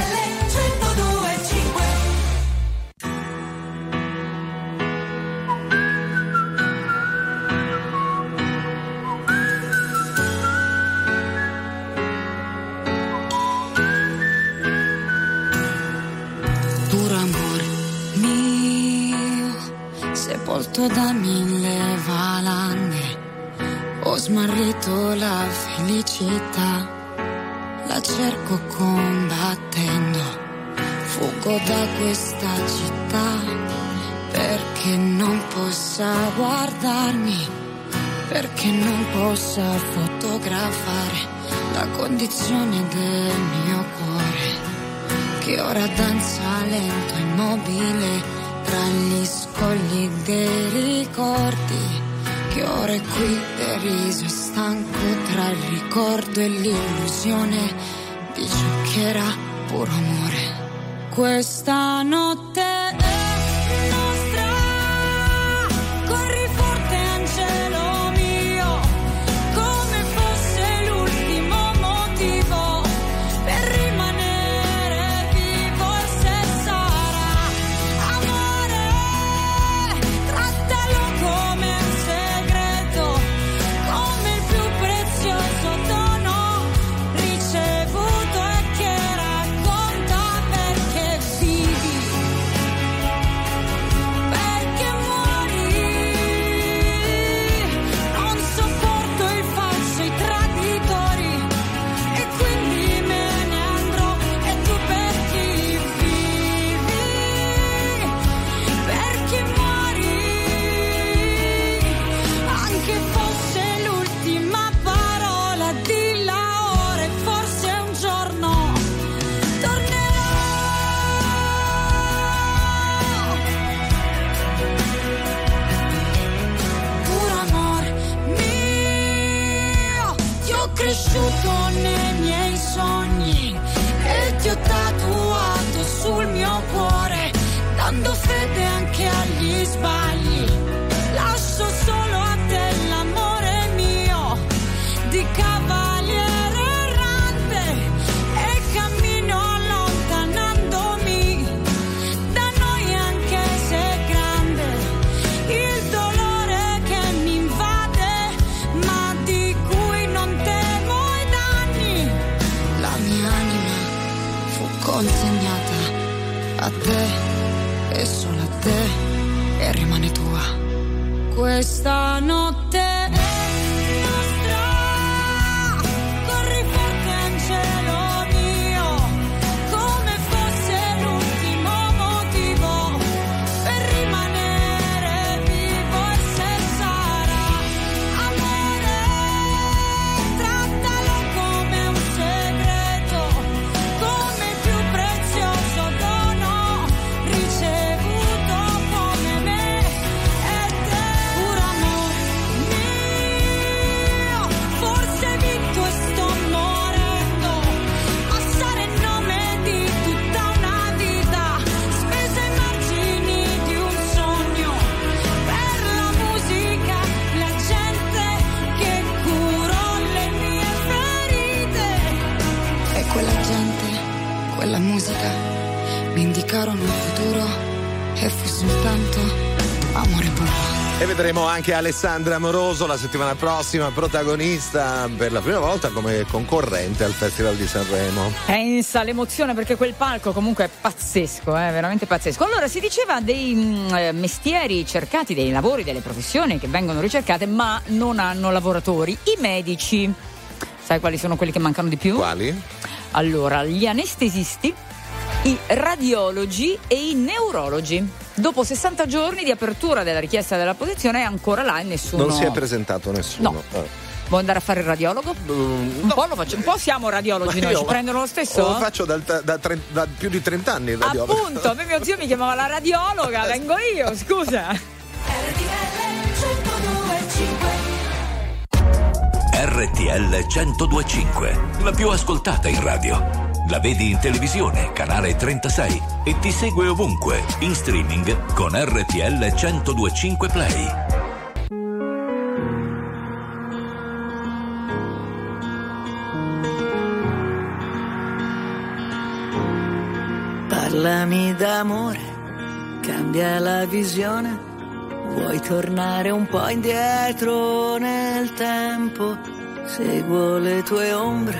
sepolto da mille valanghe, ho smarrito la felicità, la cerco combattendo, fuggo da questa città, perché non possa guardarmi, perché non possa fotografare la condizione del mio cuore che ora danza lento immobile tra gli scogli dei ricordi. Che ora è qui deriso e stanco tra il ricordo e l'illusione di ciò che era puro amore. Questa notte questa notte anche Alessandra Amoroso la settimana prossima, protagonista per la prima volta come concorrente al Festival di Sanremo. Pensa all'emozione perché quel palco comunque è pazzesco, è veramente pazzesco. Allora si diceva dei mm, eh, mestieri cercati, dei lavori, delle professioni che vengono ricercate ma non hanno lavoratori. I medici, sai quali sono quelli che mancano di più? Quali? Allora, gli anestesisti, i radiologi e i neurologi. Dopo 60 giorni di apertura della richiesta della posizione è ancora là e nessuno... Non si è presentato nessuno. No. Eh. Vuoi andare a fare il radiologo? un, po lo faccio- un po' siamo radiologi Ma noi, io ci prendono lo stesso? Lo faccio dal- da, tre- da più di 30 anni il radiologo. Appunto, a me mio zio mi chiamava la radiologa, vengo io, scusa. RTL 1025, la più ascoltata in radio. La vedi in televisione, canale 36 e ti segue ovunque, in streaming con RTL 1025 Play. Parlami d'amore, cambia la visione. Vuoi tornare un po' indietro nel tempo? Seguo le tue ombre,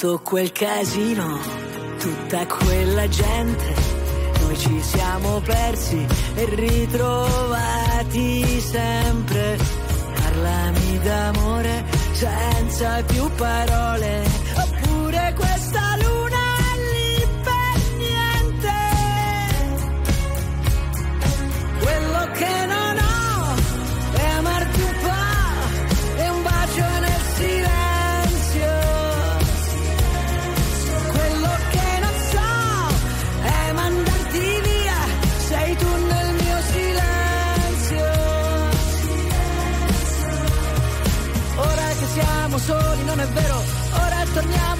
tutto quel casino, tutta quella gente, noi ci siamo persi e ritrovati sempre. Parlami d'amore senza più parole, oppure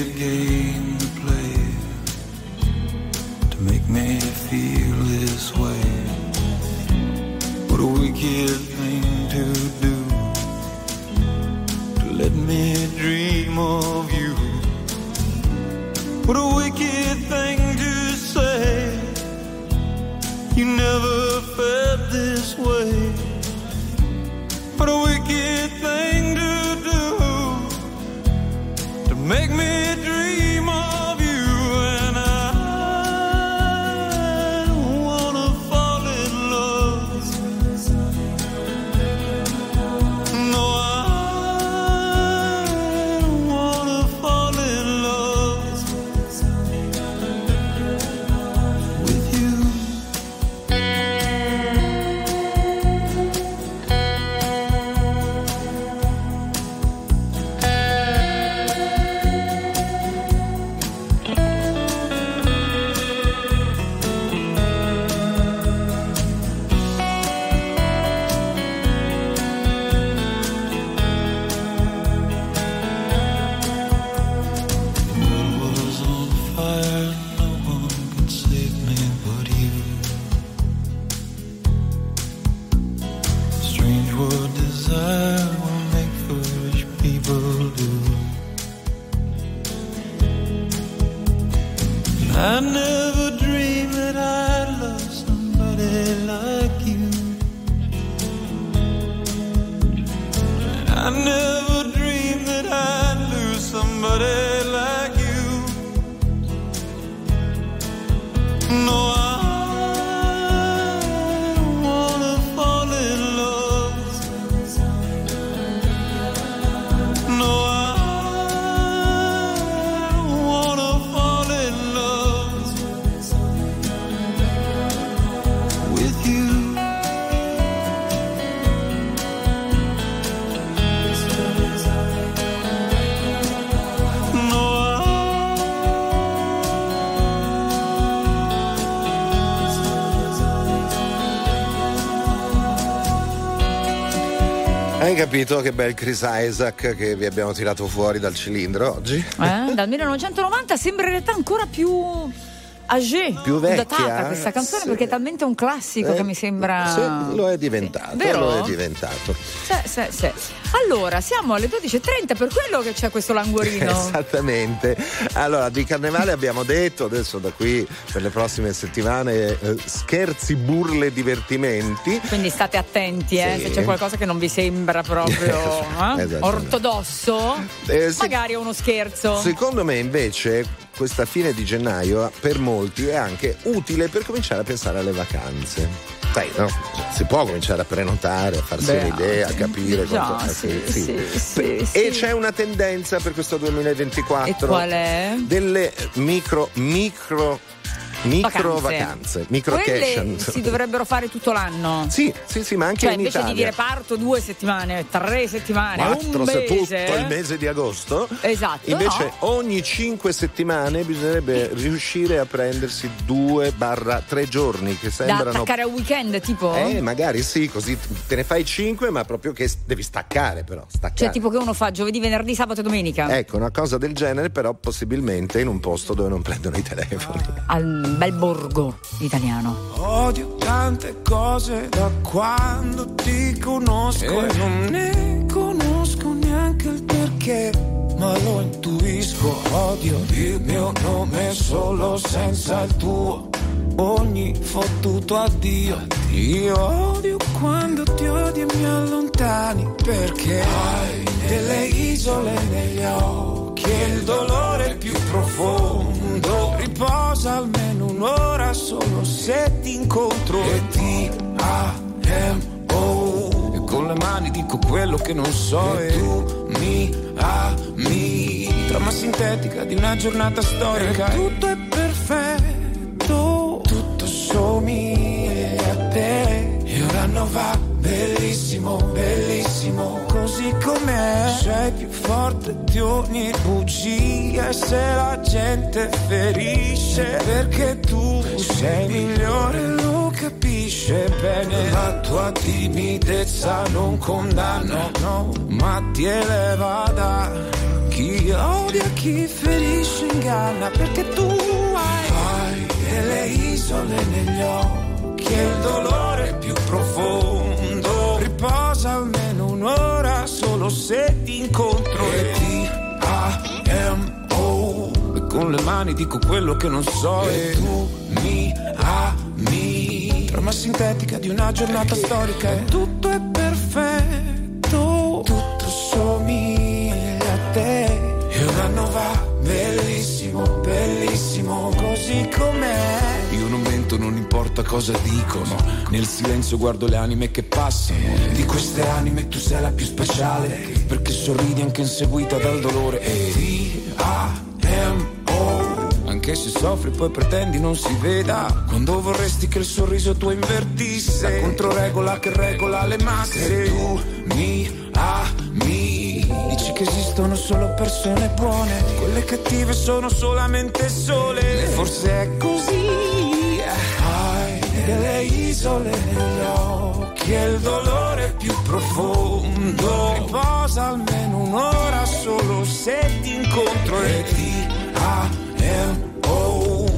Wicked game to play to make me feel this way. What a wicked capito che bel Chris Isaac che vi abbiamo tirato fuori dal cilindro oggi? Eh? Dal 1990 sembra in realtà ancora più âgé, Più vecchia, datata questa canzone sì. perché è talmente un classico Eh, che mi sembra. Sì, lo è diventato, Vero? lo è diventato. Sì, sì, sì. Allora, siamo alle 12.30, per quello che c'è questo languorino. Esattamente. Allora, di carnevale abbiamo detto, adesso da qui per le prossime settimane, eh, scherzi, burle, divertimenti. Quindi state attenti, eh, Sì. se c'è qualcosa che non vi sembra proprio eh, ortodosso, Eh, magari è uno scherzo. Secondo me invece questa fine di gennaio per molti è anche utile per cominciare a pensare alle vacanze. Sai, no? Si può cominciare a prenotare, a farsi Beh, un'idea, a capire già, quanto sì, sì. sì, E c'è una tendenza per questo 2024 E qual è? delle micro micro micro Vacanze. vacanze, micro Quelle si dovrebbero fare tutto l'anno. Sì, sì, sì, ma anche Cioè, in invece Italia. di dire parto due settimane, tre settimane, Quattro se tutto il mese di agosto. Esatto. Invece no? ogni cinque settimane bisognerebbe riuscire a prendersi due barra tre giorni che Da sembrano. attaccare a weekend, tipo? Eh, magari sì, così te ne fai cinque, ma proprio che devi staccare, però. Staccare. Cioè, tipo che uno fa giovedì, venerdì, sabato e domenica. Ecco, una cosa del genere, però possibilmente in un posto dove non prendono i telefoni. Al bel borgo italiano. Odio tante cose da quando ti conosco e non ne conosco neanche il perché, ma lo intuisco. Odio il mio nome solo senza il tuo. Ogni fottuto addio. Io odio quando ti odi e mi allontani perché hai delle isole negli occhi e il dolore più profondo riposa almeno un'ora solo se ti incontro. E ti amo. E con le mani dico quello che non so. E tu mi ami. Trama sintetica di una giornata storica. E tutto è perfetto. Tutto somiglia a te e un anno va bellissimo bellissimo. Così com'è? Sei più forte di ogni bugia e se la gente ferisce perché tu sei migliore lo capisce bene. La tua timidezza non condanna no, ma ti eleva da chi odia chi ferisce inganna perché tu hai, hai delle isole negli occhi e il dolore più profondo. Riposa almeno un'ora solo se ti incontro. E ti amo e con le mani dico quello che non so. E tu mi ami. Trama sintetica di una giornata storica e tutto è perfetto. Tutto somiglia a te. E un anno va bellissimo bellissimo così com'è. Io non mento non importa cosa dicono. Nel silenzio guardo le anime che passano. Di queste anime tu sei la più speciale perché sorridi anche inseguita dal dolore. E ti amo anche se soffri poi pretendi non si veda. Quando vorresti che il sorriso tuo invertisse. La controregola che regola le masse. Tu mi ami Dici che esistono solo persone buone. Quelle cattive sono solamente sole. E forse è così Hai delle isole negli occhi E il dolore più profondo. Riposa almeno un'ora solo se ti incontro e ti amo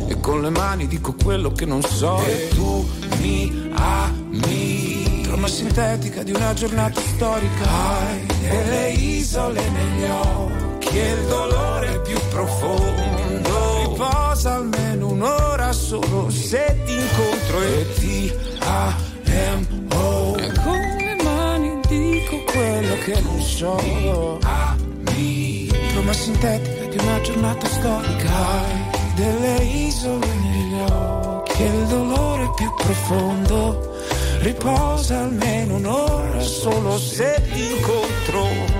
e con le mani dico quello che non so. E tu mi ami. Trama sintetica di una giornata storica. Hai delle isole negli occhi e il dolore più profondo riposa almeno un'ora solo se ti incontro e ti amo e con le mani dico quello che non so? Trama sintetica di una giornata storica hai delle isole negli occhi e il dolore più profondo riposa almeno un'ora solo se ti incontro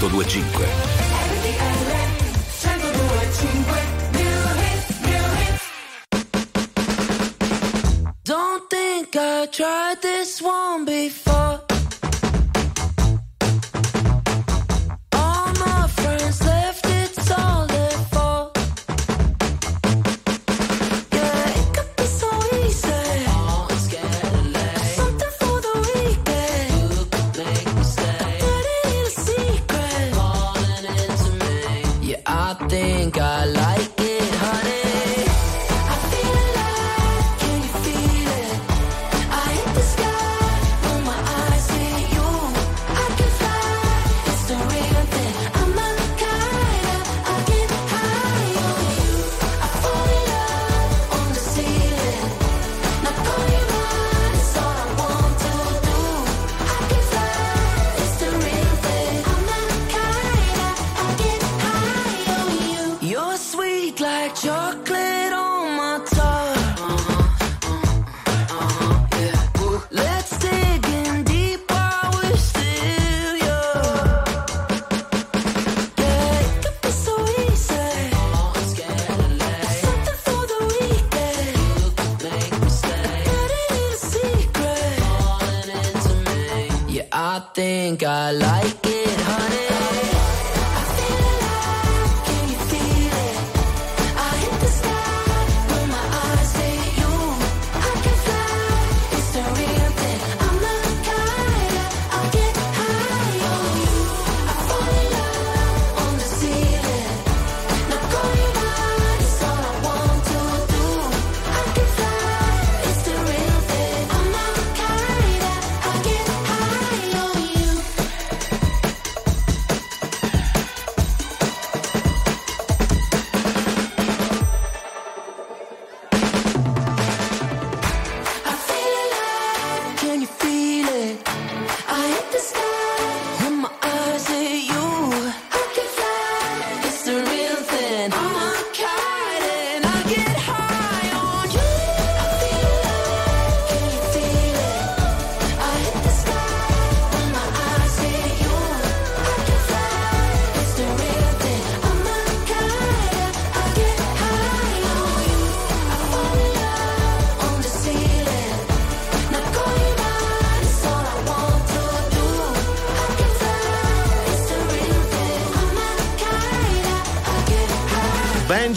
1025. Don't think I tried this one before.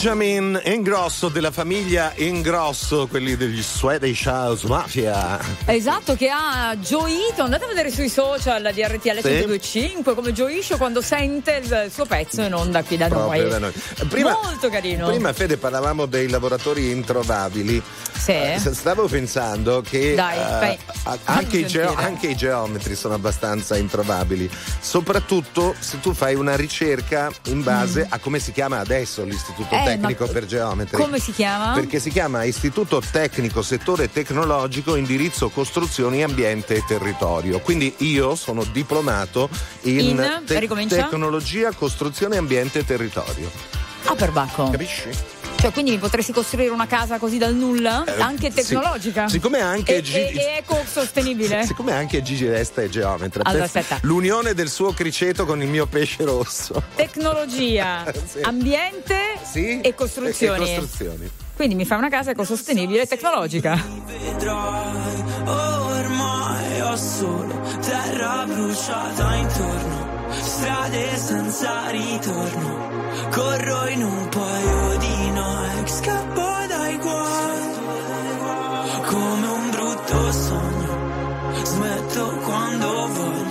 Benjamin Ingrosso della famiglia Ingrosso, quelli degli Swedish House Mafia. Esatto, che ha gioito. Andate a vedere sui social di RTL Sì. 125 come gioisce quando sente il suo pezzo in onda qui da Proprio noi. da noi. Prima, Molto carino. Prima Fede parlavamo dei lavoratori introvabili. Sì. Eh, stavo pensando che Dai, fammi anche, i sentire. anche i geometri sono abbastanza introvabili, soprattutto se tu fai una ricerca in base a come si chiama adesso l'Istituto Mm. Eh, Tecnico per Geometri. Come si chiama? Perché si chiama Istituto Tecnico Settore Tecnologico Indirizzo Costruzioni Ambiente e Territorio. Quindi io sono diplomato in, In? Ricomincia? tecnologia, costruzione, ambiente e territorio. Ah, per Bacco. Capisci? Cioè, quindi mi potresti costruire una casa così dal nulla? Eh, anche sì. tecnologica? Siccome anche e, Gi- e, ecosostenibile? Siccome anche Gigi Resta è geometra, Allora, aspetta. l'unione del suo criceto con il mio pesce rosso. Tecnologia, Sì. ambiente Sì? e costruzioni. E costruzioni. Quindi mi fai una casa ecosostenibile e tecnologica. vedrai ormai ho solo terra bruciata intorno strade senza ritorno. Corro in un paio di Nike scappo dai guai. Come un brutto sogno smetto quando voglio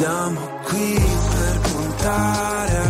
Siamo qui per contare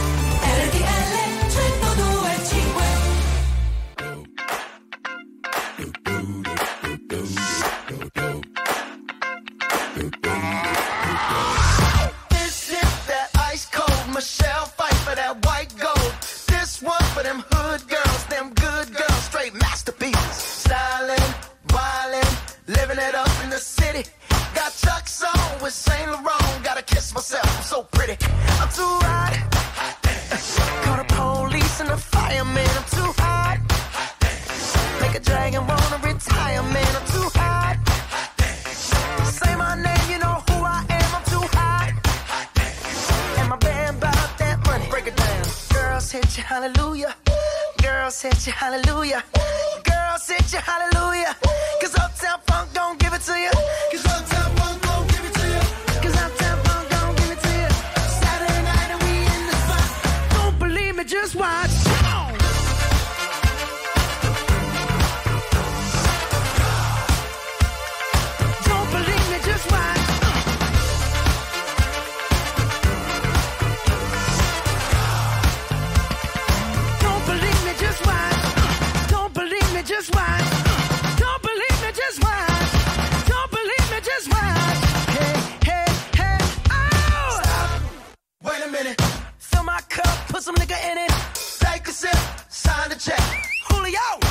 yo!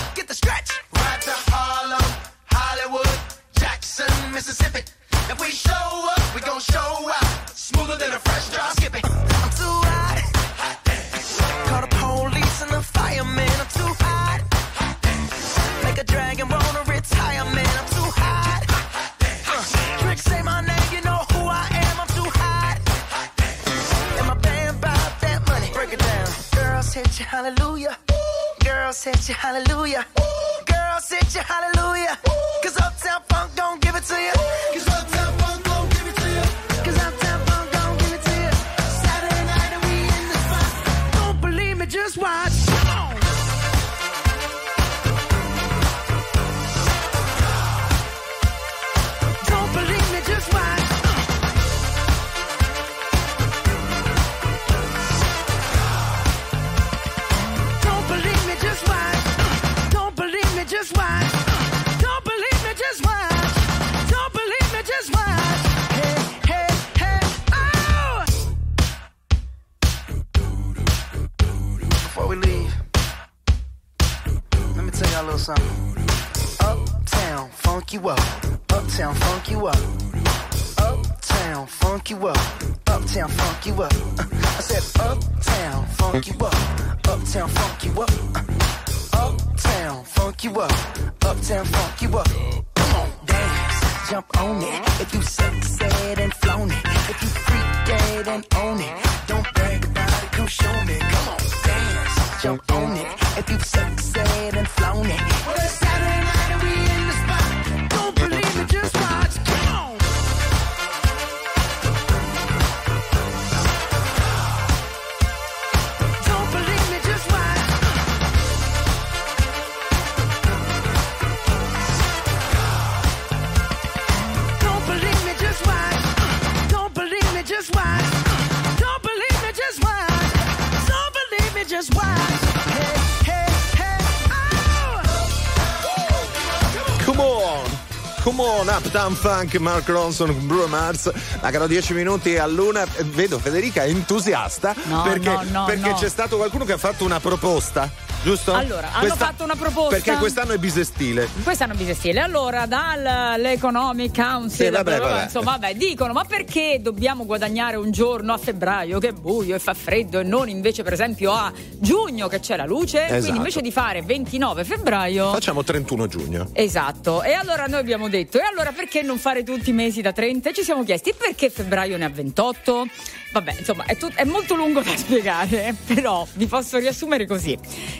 Uptown Funk, Mark Ronson, Bruno Mars. Magari 10 minuti a luna. Vedo Federica entusiasta no, perché, no, no, perché c'è stato qualcuno che ha fatto una proposta giusto? Allora, hanno Questa, fatto una proposta. Perché quest'anno è bisestile. Quest'anno è bisestile. Allora, dall'Economic Council, sì, vabbè, vabbè. insomma, vabbè, dicono, ma perché dobbiamo guadagnare un giorno a febbraio che è buio e fa freddo e non invece, per esempio, a giugno che c'è la luce? Esatto. Quindi invece di fare 29 febbraio... Facciamo 31 giugno. Esatto. E allora noi abbiamo detto, e allora perché non fare tutti i mesi da 30? Ci siamo chiesti perché febbraio ne ha 28? Vabbè, insomma, è, tut- è, molto lungo da spiegare, però vi posso riassumere così: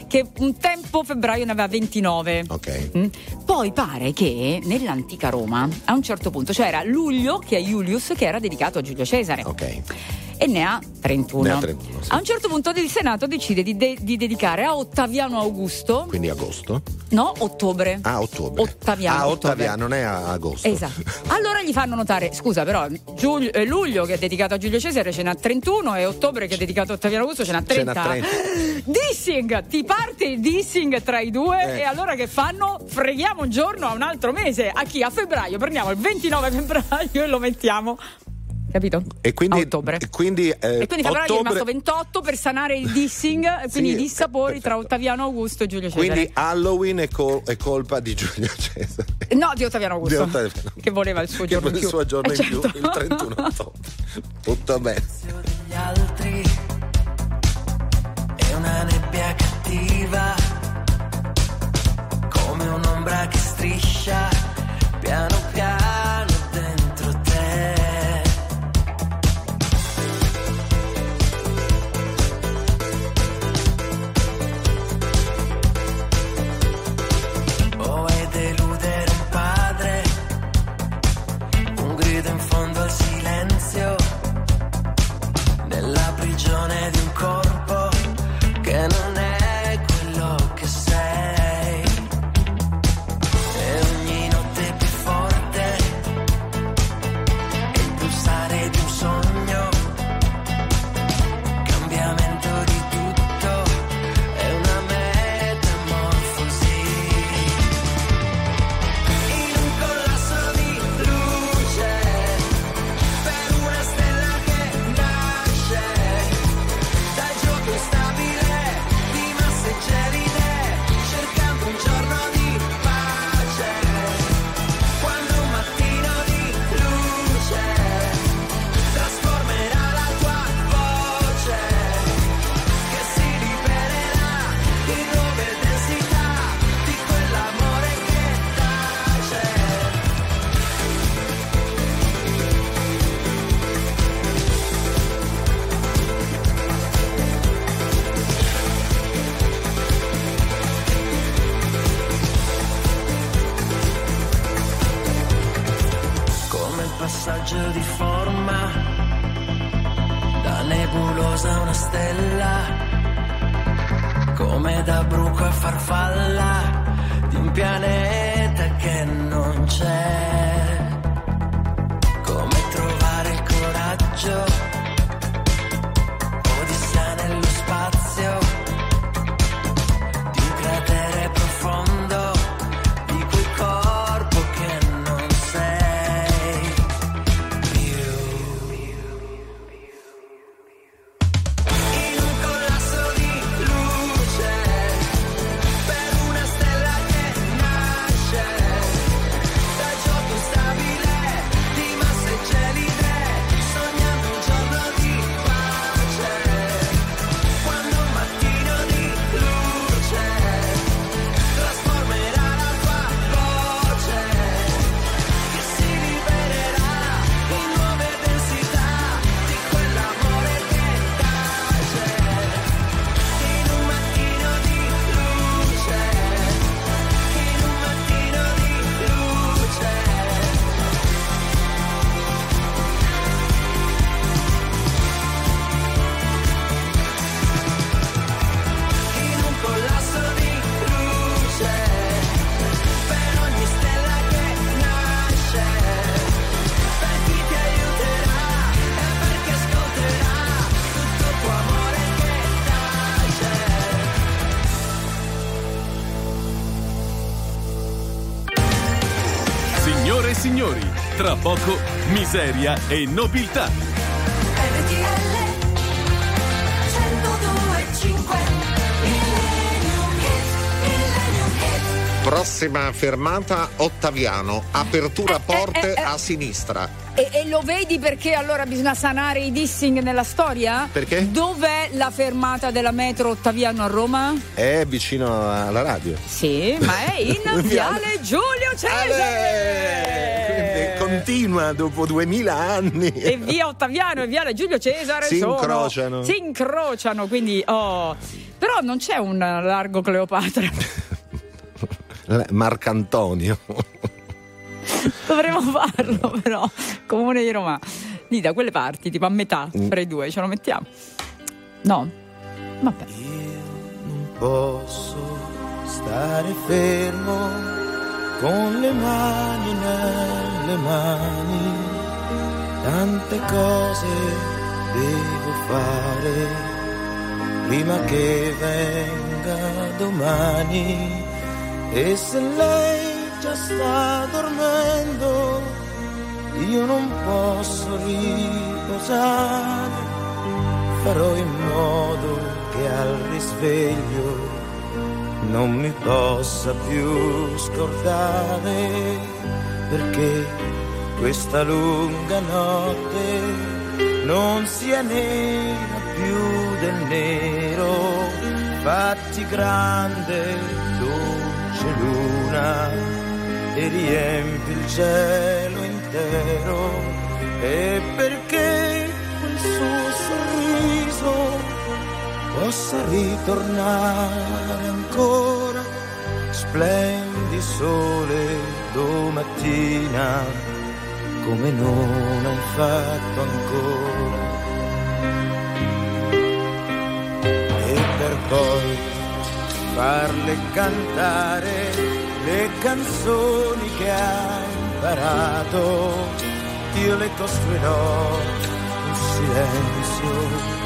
che un tempo febbraio ne aveva 29. Ok. Mm? Poi pare che nell'antica Roma, a un certo punto, c'era cioè Luglio, che è Julius, che era dedicato a Giulio Cesare. Ok e ne ha 31. Ne ha 31, sì. A un certo punto il Senato decide di, de- di dedicare a Ottaviano Augusto, Quindi agosto. no, ottobre. Ah, ottobre. Ottaviano, Ah. Ottaviano, non è agosto. Esatto. Allora gli fanno notare, scusa però, Giulio- eh, luglio che è dedicato a Giulio Cesare ce n'ha 31 e ottobre che è dedicato a Ottaviano Augusto ce n'ha Ce 30. n'ha 30. Dissing, ti parte il dissing tra i due Eh. e allora che fanno? Freghiamo un giorno a un altro mese. A chi? A febbraio. Prendiamo il 29 febbraio e lo mettiamo. Capito? E quindi, A ottobre. e quindi, eh, E quindi febbraio è ottobre- rimasto 28 per sanare il dissing, e quindi Sì, i dissapori tra Ottaviano Augusto e Giulio Cesare. Quindi Halloween è, col- è colpa di Giulio Cesare. No, di Ottaviano Augusto. Di Ottaviano. Che voleva il suo Che giorno in il più. suo giorno Eh, in più, certo. il 31 ottobre. Tutto bene. gli altri è una nebbia cattiva come un'ombra che striscia piano piano miseria e nobiltà. RTL 102.5 Millennium Hit, Millennium Hit. Prossima fermata Ottaviano, apertura porte eh, eh. a sinistra. E, e lo vedi perché allora bisogna sanare i dissing nella storia? Perché? Dov'è la fermata della metro Ottaviano a Roma? È vicino alla radio. Sì, ma è in Viale Giulio Cesare! Continua dopo duemila anni. E via Ottaviano e viale Giulio Cesare Si sono- incrociano. Si incrociano, quindi oh. Però non c'è un largo Cleopatra. Marcantonio. Dovremmo farlo, però. Comune di Roma. Lì da quelle parti, tipo a metà Mm. tra i due, ce lo mettiamo. No? Vabbè. posso stare fermo con le mani nelle mani. Tante cose devo fare prima che venga domani. E se lei già sta dormendo, io non posso riposare. Farò in modo che al risveglio non mi possa più scordare perché questa lunga notte non sia nera più del nero. Fatti grande dolce luna e riempi il cielo intero. E perché quel suo sorriso possa ritornare ancora splendi sole domattina come non hai fatto ancora. E per poi farle cantare le canzoni che ha imparato io le costruirò un silenzio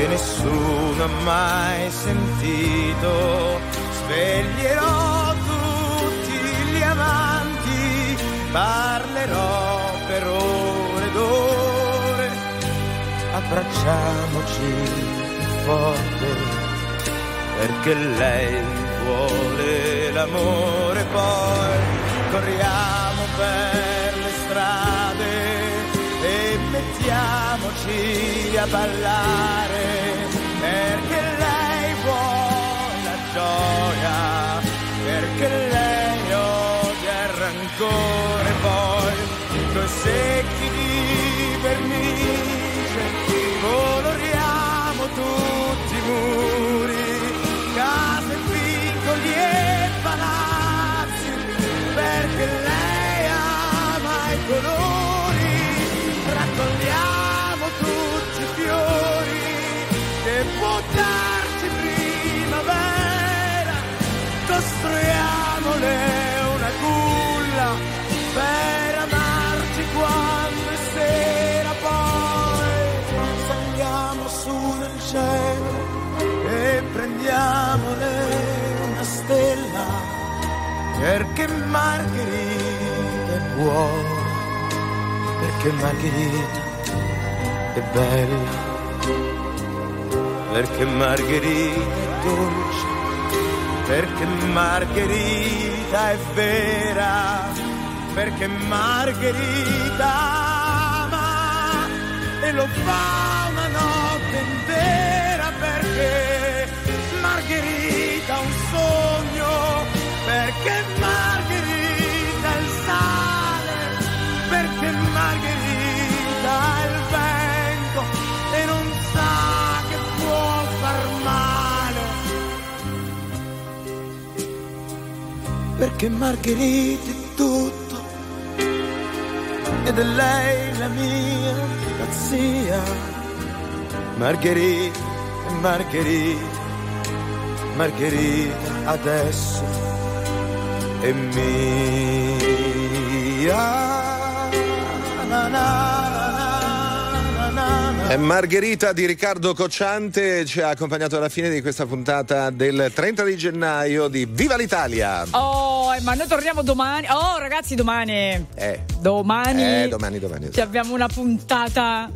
che nessuno ha mai sentito. Sveglierò tutti gli amanti, parlerò per ore ed ore, abbracciamoci forte, perché lei vuole l'amore, poi corriamo per le strade mettiamoci a ballare perché lei vuole la gioia perché lei odia il rancore poi coi secchi di vernice coloriamo tutti i muri costruiamole una culla per amarci quando è sera, poi saliamo su nel cielo e prendiamole una stella, perché Margherita è buona perché Margherita è bella, perché Margherita è dolce, perché Margherita è vera, perché Margherita ama e lo fa una notte intera, perché Margherita ha un sogno, perché Margherita Perché Margherita è tutto ed è lei la mia pazzia. Margherita, Margherita, Margherita adesso è mia. Na, na, Margherita di Riccardo Cocciante ci ha accompagnato alla fine di questa puntata del 30 di gennaio di Viva l'Italia! Oh, eh, ma noi torniamo domani. Oh, ragazzi, domani. Eh, Domani. eh, domani, domani. Ci abbiamo una puntata.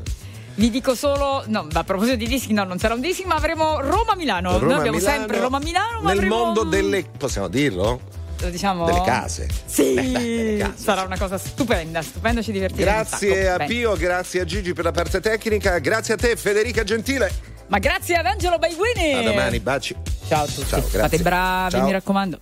Vi dico solo, no, a proposito di dischi, no, non sarà un disco, ma avremo Roma-Milano. Noi Roma, abbiamo Milano, sempre Roma-Milano, ma Nel avremo, mondo delle. possiamo dirlo? Diciamo, Delle case. Sì, Beh, beh, delle case. sarà una cosa stupenda, stupenda, ci divertiremo. Grazie a. Pio, grazie a Gigi per la parte tecnica, grazie a te Federica Gentile. Ma grazie ad Angelo Baiguini. A domani, baci. Ciao a tutti. Ciao, grazie. Fate bravi, Ciao. mi raccomando.